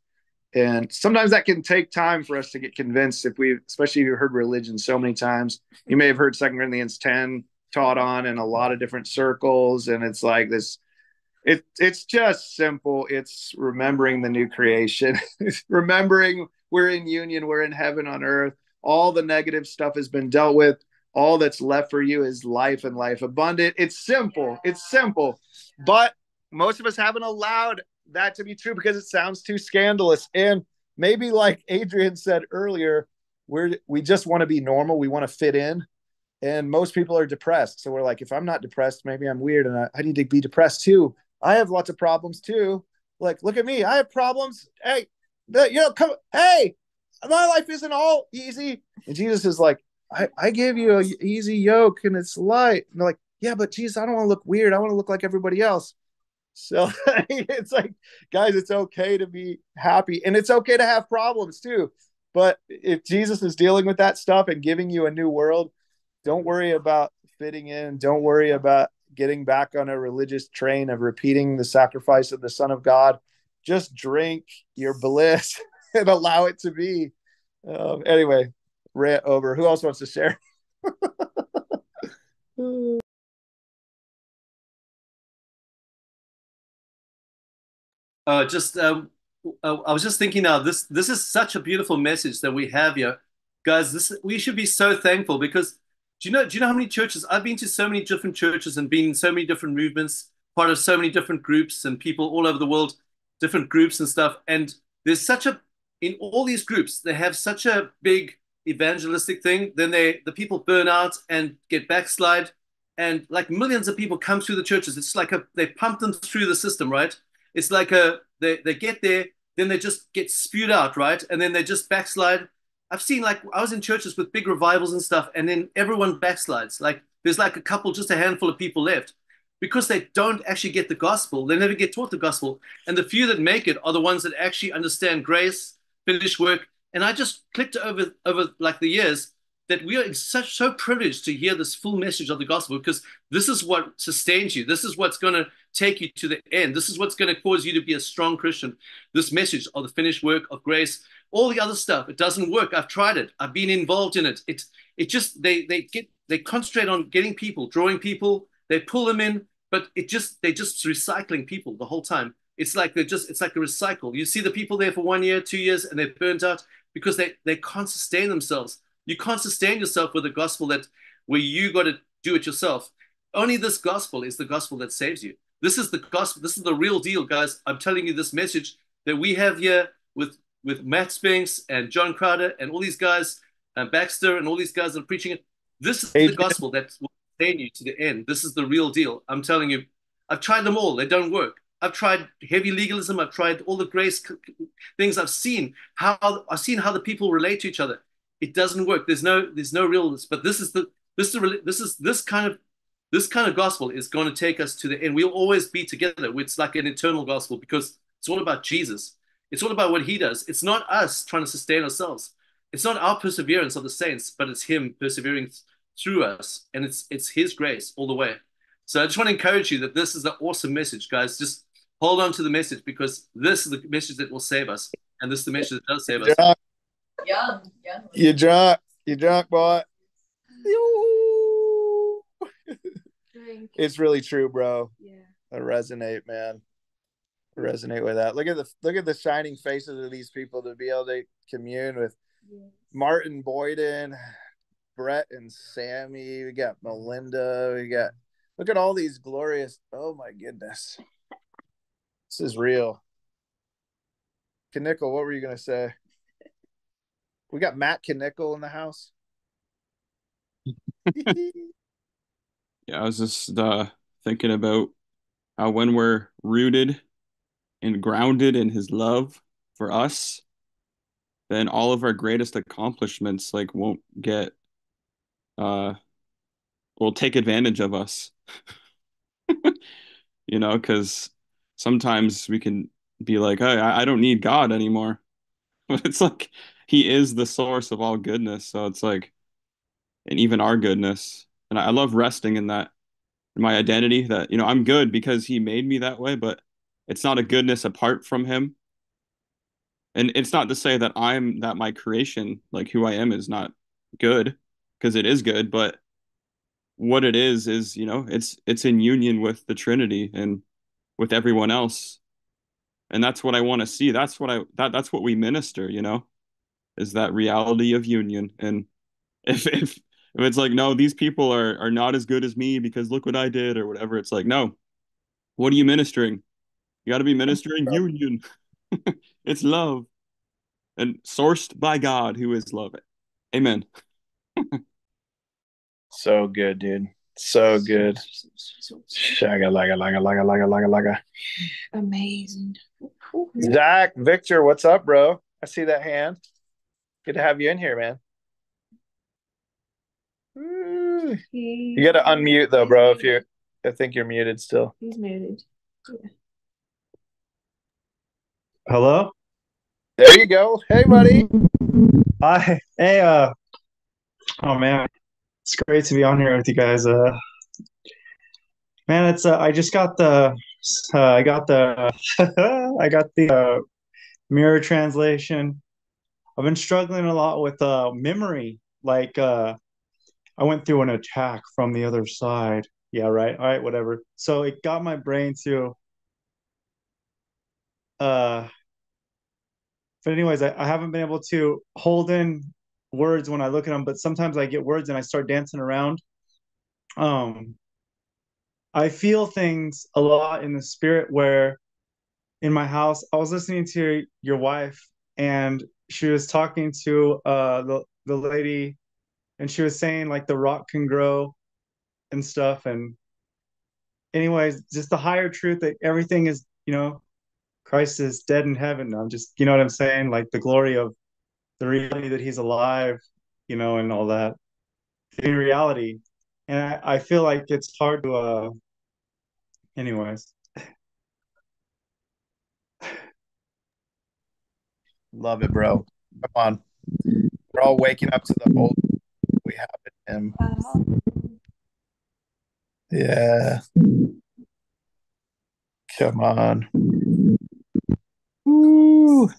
And sometimes that can take time for us to get convinced if we, especially if you've heard religion so many times. You may have heard Second Corinthians 10 taught on in a lot of different circles. And it's like this, it, it's just simple. It's remembering the new creation, <laughs> remembering we're in union, we're in heaven on earth. All the negative stuff has been dealt with. All that's left for you is life and life abundant. It's simple. It's simple. But most of us haven't allowed that to be true because it sounds too scandalous. And maybe like Adrian said earlier, we're we just want to be normal. We want to fit in. And most people are depressed. So we're like, if I'm not depressed, maybe I'm weird and I, I need to be depressed too. I have lots of problems too. Like, look at me. I have problems. Hey, you know, come, hey, my life isn't all easy. And Jesus is like, I, I gave you a easy yoke and it's light. And they're like, yeah, but Jesus, I don't want to look weird. I want to look like everybody else. So <laughs> it's like, guys, it's okay to be happy and it's okay to have problems too. But if Jesus is dealing with that stuff and giving you a new world, don't worry about fitting in. Don't worry about getting back on a religious train of repeating the sacrifice of the Son of God. Just drink your bliss <laughs> and allow it to be. Um, anyway, rant over. Who else wants to share? <laughs> Uh, just um, uh, I was just thinking now. This this is such a beautiful message that we have here, guys. This we should be so thankful because do you know do you know how many churches I've been to? So many different churches and been in so many different movements, part of so many different groups and people all over the world, different groups and stuff. And there's such a in all these groups they have such a big evangelistic thing. Then they the people burn out and get backslide, and like millions of people come through the churches. It's like a they pump them through the system, right? It's like a they they get there, then they just get spewed out, right? And then they just backslide. I've seen like I was in churches with big revivals and stuff, and then everyone backslides. Like there's like a couple, just a handful of people left because they don't actually get the gospel. They never get taught the gospel. And the few that make it are the ones that actually understand grace, finished work. And I just clicked over over like the years that we are such so privileged to hear this full message of the gospel because this is what sustains you. This is what's going to take you to the end. This is what's going to cause you to be a strong Christian. This message of the finished work of grace, all the other stuff, it doesn't work. I've tried it. I've been involved in it. It it just they they get they concentrate on getting people, drawing people, they pull them in, but it just they just recycling people the whole time. It's like they're just it's like a recycle. You see the people there for one year, two years, and they're burnt out because they they can't sustain themselves. You can't sustain yourself with a gospel that where you got to do it yourself. Only this gospel is the gospel that saves you. This is the gospel. This is the real deal, guys. I'm telling you this message that we have here with with Matt Spinks and John Crowder and all these guys, and Baxter and all these guys that are preaching it. This is the gospel that will sustain you to the end. This is the real deal. I'm telling you. I've tried them all. They don't work. I've tried heavy legalism. I've tried all the grace things. I've seen how I've seen how the people relate to each other. It doesn't work. There's no there's no realness. But this is the this is the, this is this kind of this kind of gospel is going to take us to the end. We'll always be together. It's like an eternal gospel because it's all about Jesus. It's all about what he does. It's not us trying to sustain ourselves. It's not our perseverance of the saints, but it's him persevering through us. And it's it's his grace all the way. So I just want to encourage you that this is an awesome message, guys. Just hold on to the message because this is the message that will save us. And this is the message that does save us. Young, young. You drunk. You drunk, boy. It's really true, bro. Yeah. I resonate, man. I resonate with that. Look at the look at the shining faces of these people to be able to commune with Yeah. Martin Boyden, Brett and Sammy. We got Melinda. We got look at all these glorious. Oh my goodness, <laughs> this is real. Knickel, what were you gonna say? We got Matt Knickel in the house. <laughs> Yeah, I was just uh, thinking about how when we're rooted and grounded in his love for us, then all of our greatest accomplishments like won't get uh will take advantage of us. <laughs> You know, because sometimes we can be like, hey, I, I don't need God anymore. But <laughs> it's like he is the source of all goodness. So it's like, and even our goodness. and I love resting in that in my identity that you know I'm good because he made me that way, but it's not a goodness apart from him. And it's not to say that I'm that my creation, like who I am, is not good, because it is good, but what it is is, you know, it's it's in union with the Trinity and with everyone else. And that's what I want to see. That's what I that that's what we minister, you know, is that reality of union. And if <laughs> if if it's like, no, these people are are not as good as me because look what I did or whatever, it's like, no. What are you ministering? You got to be ministering union. <laughs> it's love. And sourced by God who is love. Amen. <laughs> So good, dude. So good. Shaga laga laga laga laga laga laga. Amazing. Zach, Victor, what's up, bro? I see that hand. Good to have you in here, man. Ooh. You got to unmute though, bro. If you're, I think you're muted still. He's muted. Hello? There you go. Hey, buddy. Hi. Hey, uh, oh man, it's great to be on here with you guys. Uh, man, it's uh, I just got the, uh, I got the, <laughs> I got the uh, mirror translation. I've been struggling a lot with uh memory. Like, uh, I went through an attack from the other side. Yeah, right. All right, whatever. So it got my brain to, uh, but anyways, I, I haven't been able to hold in words when I look at them, but sometimes I get words and I start dancing around. Um, I feel things a lot in the spirit where in my house, I was listening to your wife and she was talking to uh the, the lady and she was saying like the rock can grow and stuff and anyways, just the higher truth that everything is, you know, Christ is dead in heaven. I'm just, you know what I'm saying? Like the glory of the reality that he's alive, you know, and all that in reality. And I, I feel like it's hard to, uh, anyways. Love it, bro. Come on. We're all waking up to the whole we have in him. Yeah. Come on. Woo.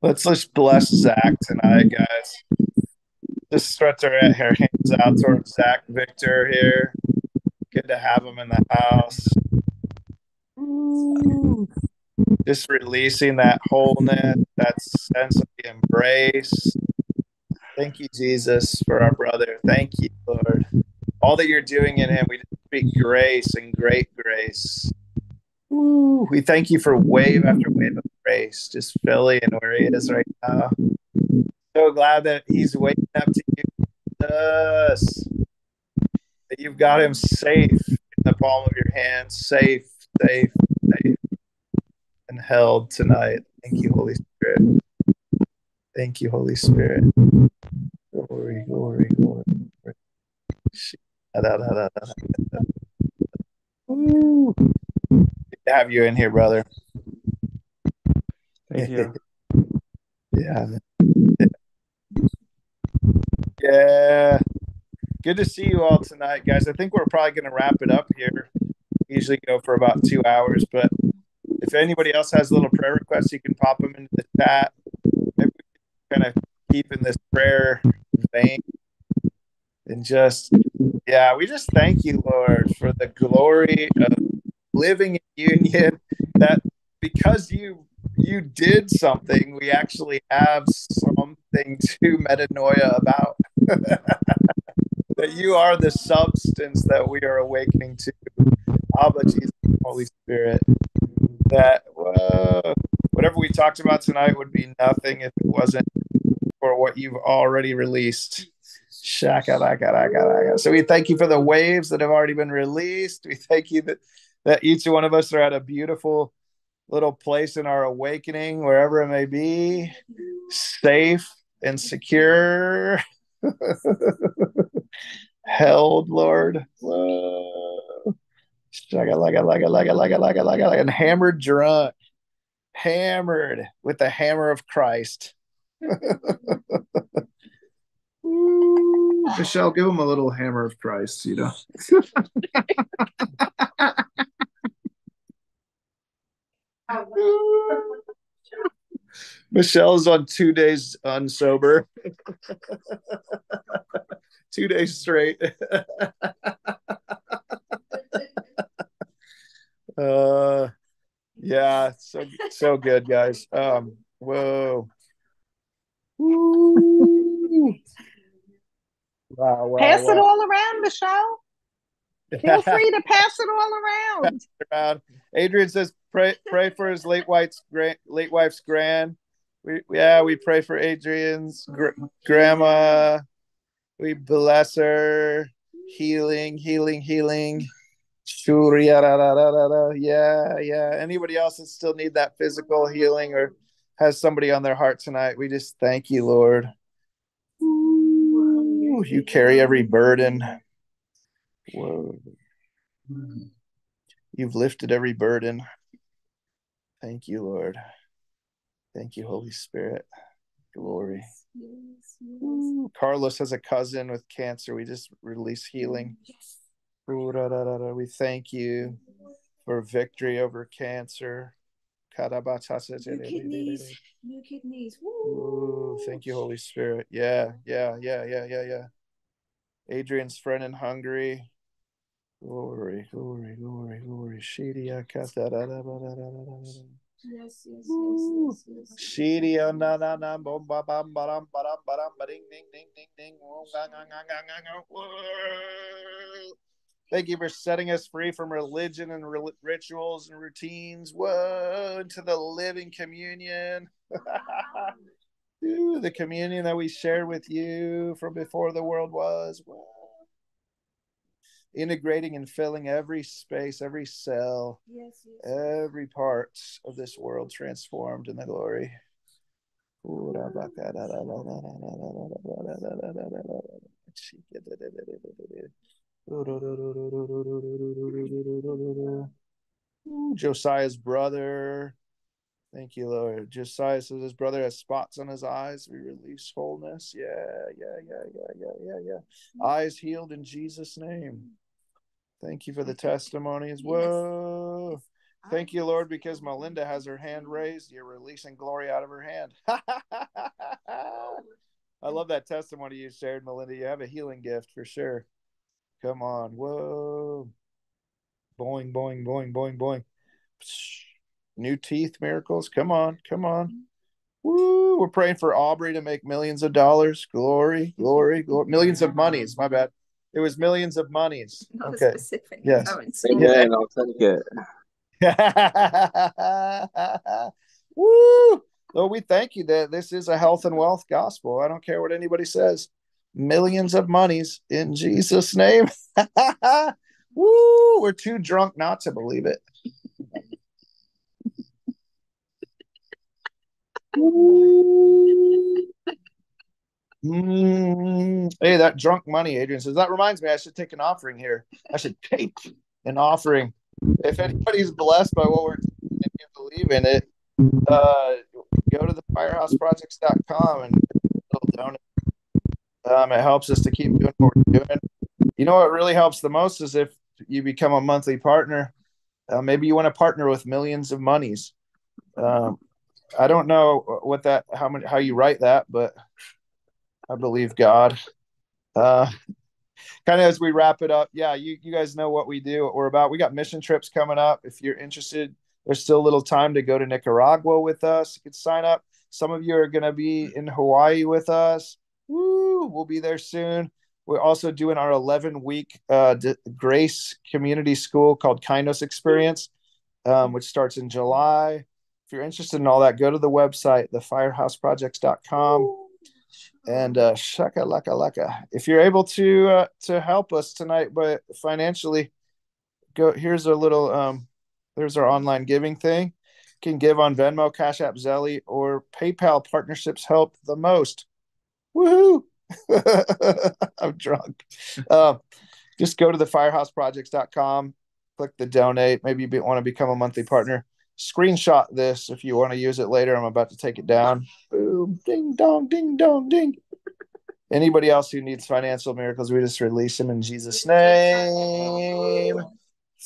Let's just bless Zach tonight, guys. Just stretch our hands out towards Zach Victor here. Good to have him in the house. Woo. Just releasing that wholeness, that sense of the embrace. Thank you, Jesus, for our brother. Thank you, Lord. All that you're doing in him, we speak grace and great grace. Ooh, we thank you for wave after wave of grace, just filling where he is right now. So glad that he's waking up to you, Jesus. That you've got him safe in the palm of your hand, safe, safe, safe, and held tonight. Thank you, Holy Spirit. Thank you, Holy Spirit. Glory, glory, glory. Ooh. Good to have you in here, brother. Thank you. <laughs> yeah. Yeah. Good to see you all tonight, guys. I think we're probably going to wrap it up here. Usually go for about two hours, but if anybody else has little prayer requests, you can pop them into the chat. Maybe kind of keep in this prayer vein and just, yeah, we just thank you, Lord, for the glory of living in union that because you you did something we actually have something to metanoia about. <laughs> That you are the substance that we are awakening to. Abba jesus holy spirit that uh, whatever we talked about tonight would be nothing if it wasn't for what you've already released so we thank you for the waves that have already been released. We thank you that that each one of us are at a beautiful little place in our awakening, wherever it may be, safe and secure, <laughs> held, Lord. Whoa. And hammered drunk, hammered with the hammer of Christ. Michelle, give him a little hammer of Christ, you know. <laughs> Michelle's on two days unsober. <laughs> two days straight. <laughs> uh yeah, so so good, guys. Um whoa. Wow, wow, Pass wow. it all around, Michelle. Feel <laughs> free to pass it all around. around. Adrian says, "Pray, pray for his late wife's grand, late wife's grand." We, yeah, we pray for Adrian's gr- grandma. We bless her, healing, healing, healing. Shuria, da, da, da, da, da. Yeah, yeah. Anybody else that still need that physical healing or has somebody on their heart tonight? We just thank you, Lord. Ooh, you carry every burden. Whoa. You've lifted every burden. Thank you, Lord. Thank you, Holy Spirit. Glory. Ooh, Carlos has a cousin with cancer. We just release healing. Da. We thank you for victory over cancer. New kidneys. New kidneys. Ooh, thank you, Holy Spirit. Yeah, yeah, yeah, yeah, yeah, yeah. Adrian's friend in Hungary. Glory, glory, glory, glory. Shidia. Yes, yes, yes, yes. Shidia na na na bom bam ba ding ding ding ding ding. Thank you for setting us free from religion and rel- rituals and routines. Whoa, into the living communion. Ooh, the communion that we shared with you from before the world was. Whoa. Integrating and filling every space, every cell, Yes, yes. every part of this world transformed in the glory. Josiah's brother. Thank you, Lord. Josiah says his brother has spots on his eyes. We release wholeness. Yeah, yeah, yeah, yeah, yeah, yeah, yeah. Eyes healed in Jesus' name. Thank you for the testimonies. Whoa. Thank you, Lord, because Melinda has her hand raised. You're releasing glory out of her hand. <laughs> I love that testimony you shared, Melinda. You have a healing gift for sure. Come on. Whoa. Boing, boing, boing, boing, boing. Psh. New teeth miracles. Come on. Come on. Woo. We're praying for Aubrey to make millions of dollars. Glory, glory, glory. Millions of monies. My bad. It was millions of monies. Not Okay. specific Yes. currency. Amen. I'll take it. <laughs> Woo! Lord, we thank you that this is a health and wealth gospel. I don't care what anybody says. Millions of monies in Jesus' name. <laughs> Woo! We're too drunk not to believe it. Mm. Hey, that drunk money, Adrian says. That reminds me, I should take an offering here. I should take an offering. If anybody's blessed by what we're doing and you believe in it, uh, go to the firehouseprojects.com and donate. Um, it helps us to keep doing what we're doing. You know what really helps the most is if you become a monthly partner. Uh, maybe you want to partner with millions of monies. Um, I don't know what that how many how you write that, but I believe God. Uh, kind of as we wrap it up, yeah, you you guys know what we do, what we're about. We got mission trips coming up. If you're interested, there's still a little time to go to Nicaragua with us. You can sign up. Some of you are going to be in Hawaii with us. Woo! We'll be there soon. We're also doing our 11 week uh, D- Grace Community School called Kainos Experience, um, which starts in July. If you're interested in all that, go to the website, thefirehouseprojects.com. And uh, shaka laka laka. If you're able to uh, to help us tonight, but financially, go. Here's a little. Um, there's our online giving thing. You can give on Venmo, Cash App, Zelly, or PayPal. Partnerships help the most. Woohoo! I'm drunk. Um, just go to the firehouseprojects.com, click the donate. Maybe you want to become a monthly partner. Screenshot this if you want to use it later. I'm about to take it down. Boom, ding dong, ding dong, ding. Anybody else who needs financial miracles, we just release them in Jesus' name.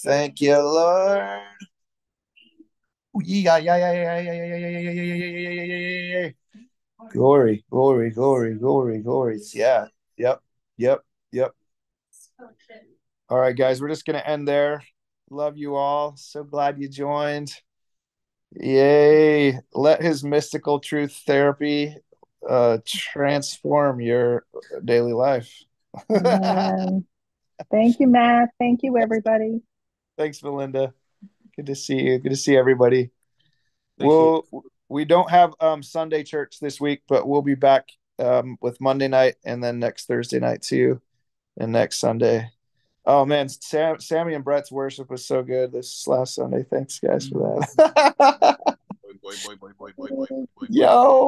Thank you, Lord. Yeah, yeah, yeah, yeah, yeah, yeah, yeah, yeah, yeah, yeah, yeah, yeah, yeah, yeah. Glory, glory, glory, glory, glory. Yeah, yep, yep, yep. All right, guys, we're just gonna end there. Love you all. So glad you joined. Yay. Let his mystical truth therapy uh transform your daily life. Amen. Thank you, Matt. Thank you, everybody. Thanks, Melinda. Good to see you. Good to see everybody. Thank we'll we don't have um, Sunday church this week, but we'll be back um, with Monday night and then next Thursday night too, and next Sunday. Oh man, Sam, Sammy and Brett's worship was so good this last Sunday. Thanks guys for that. Mm-hmm. <laughs> boy, boy, boy, Yo.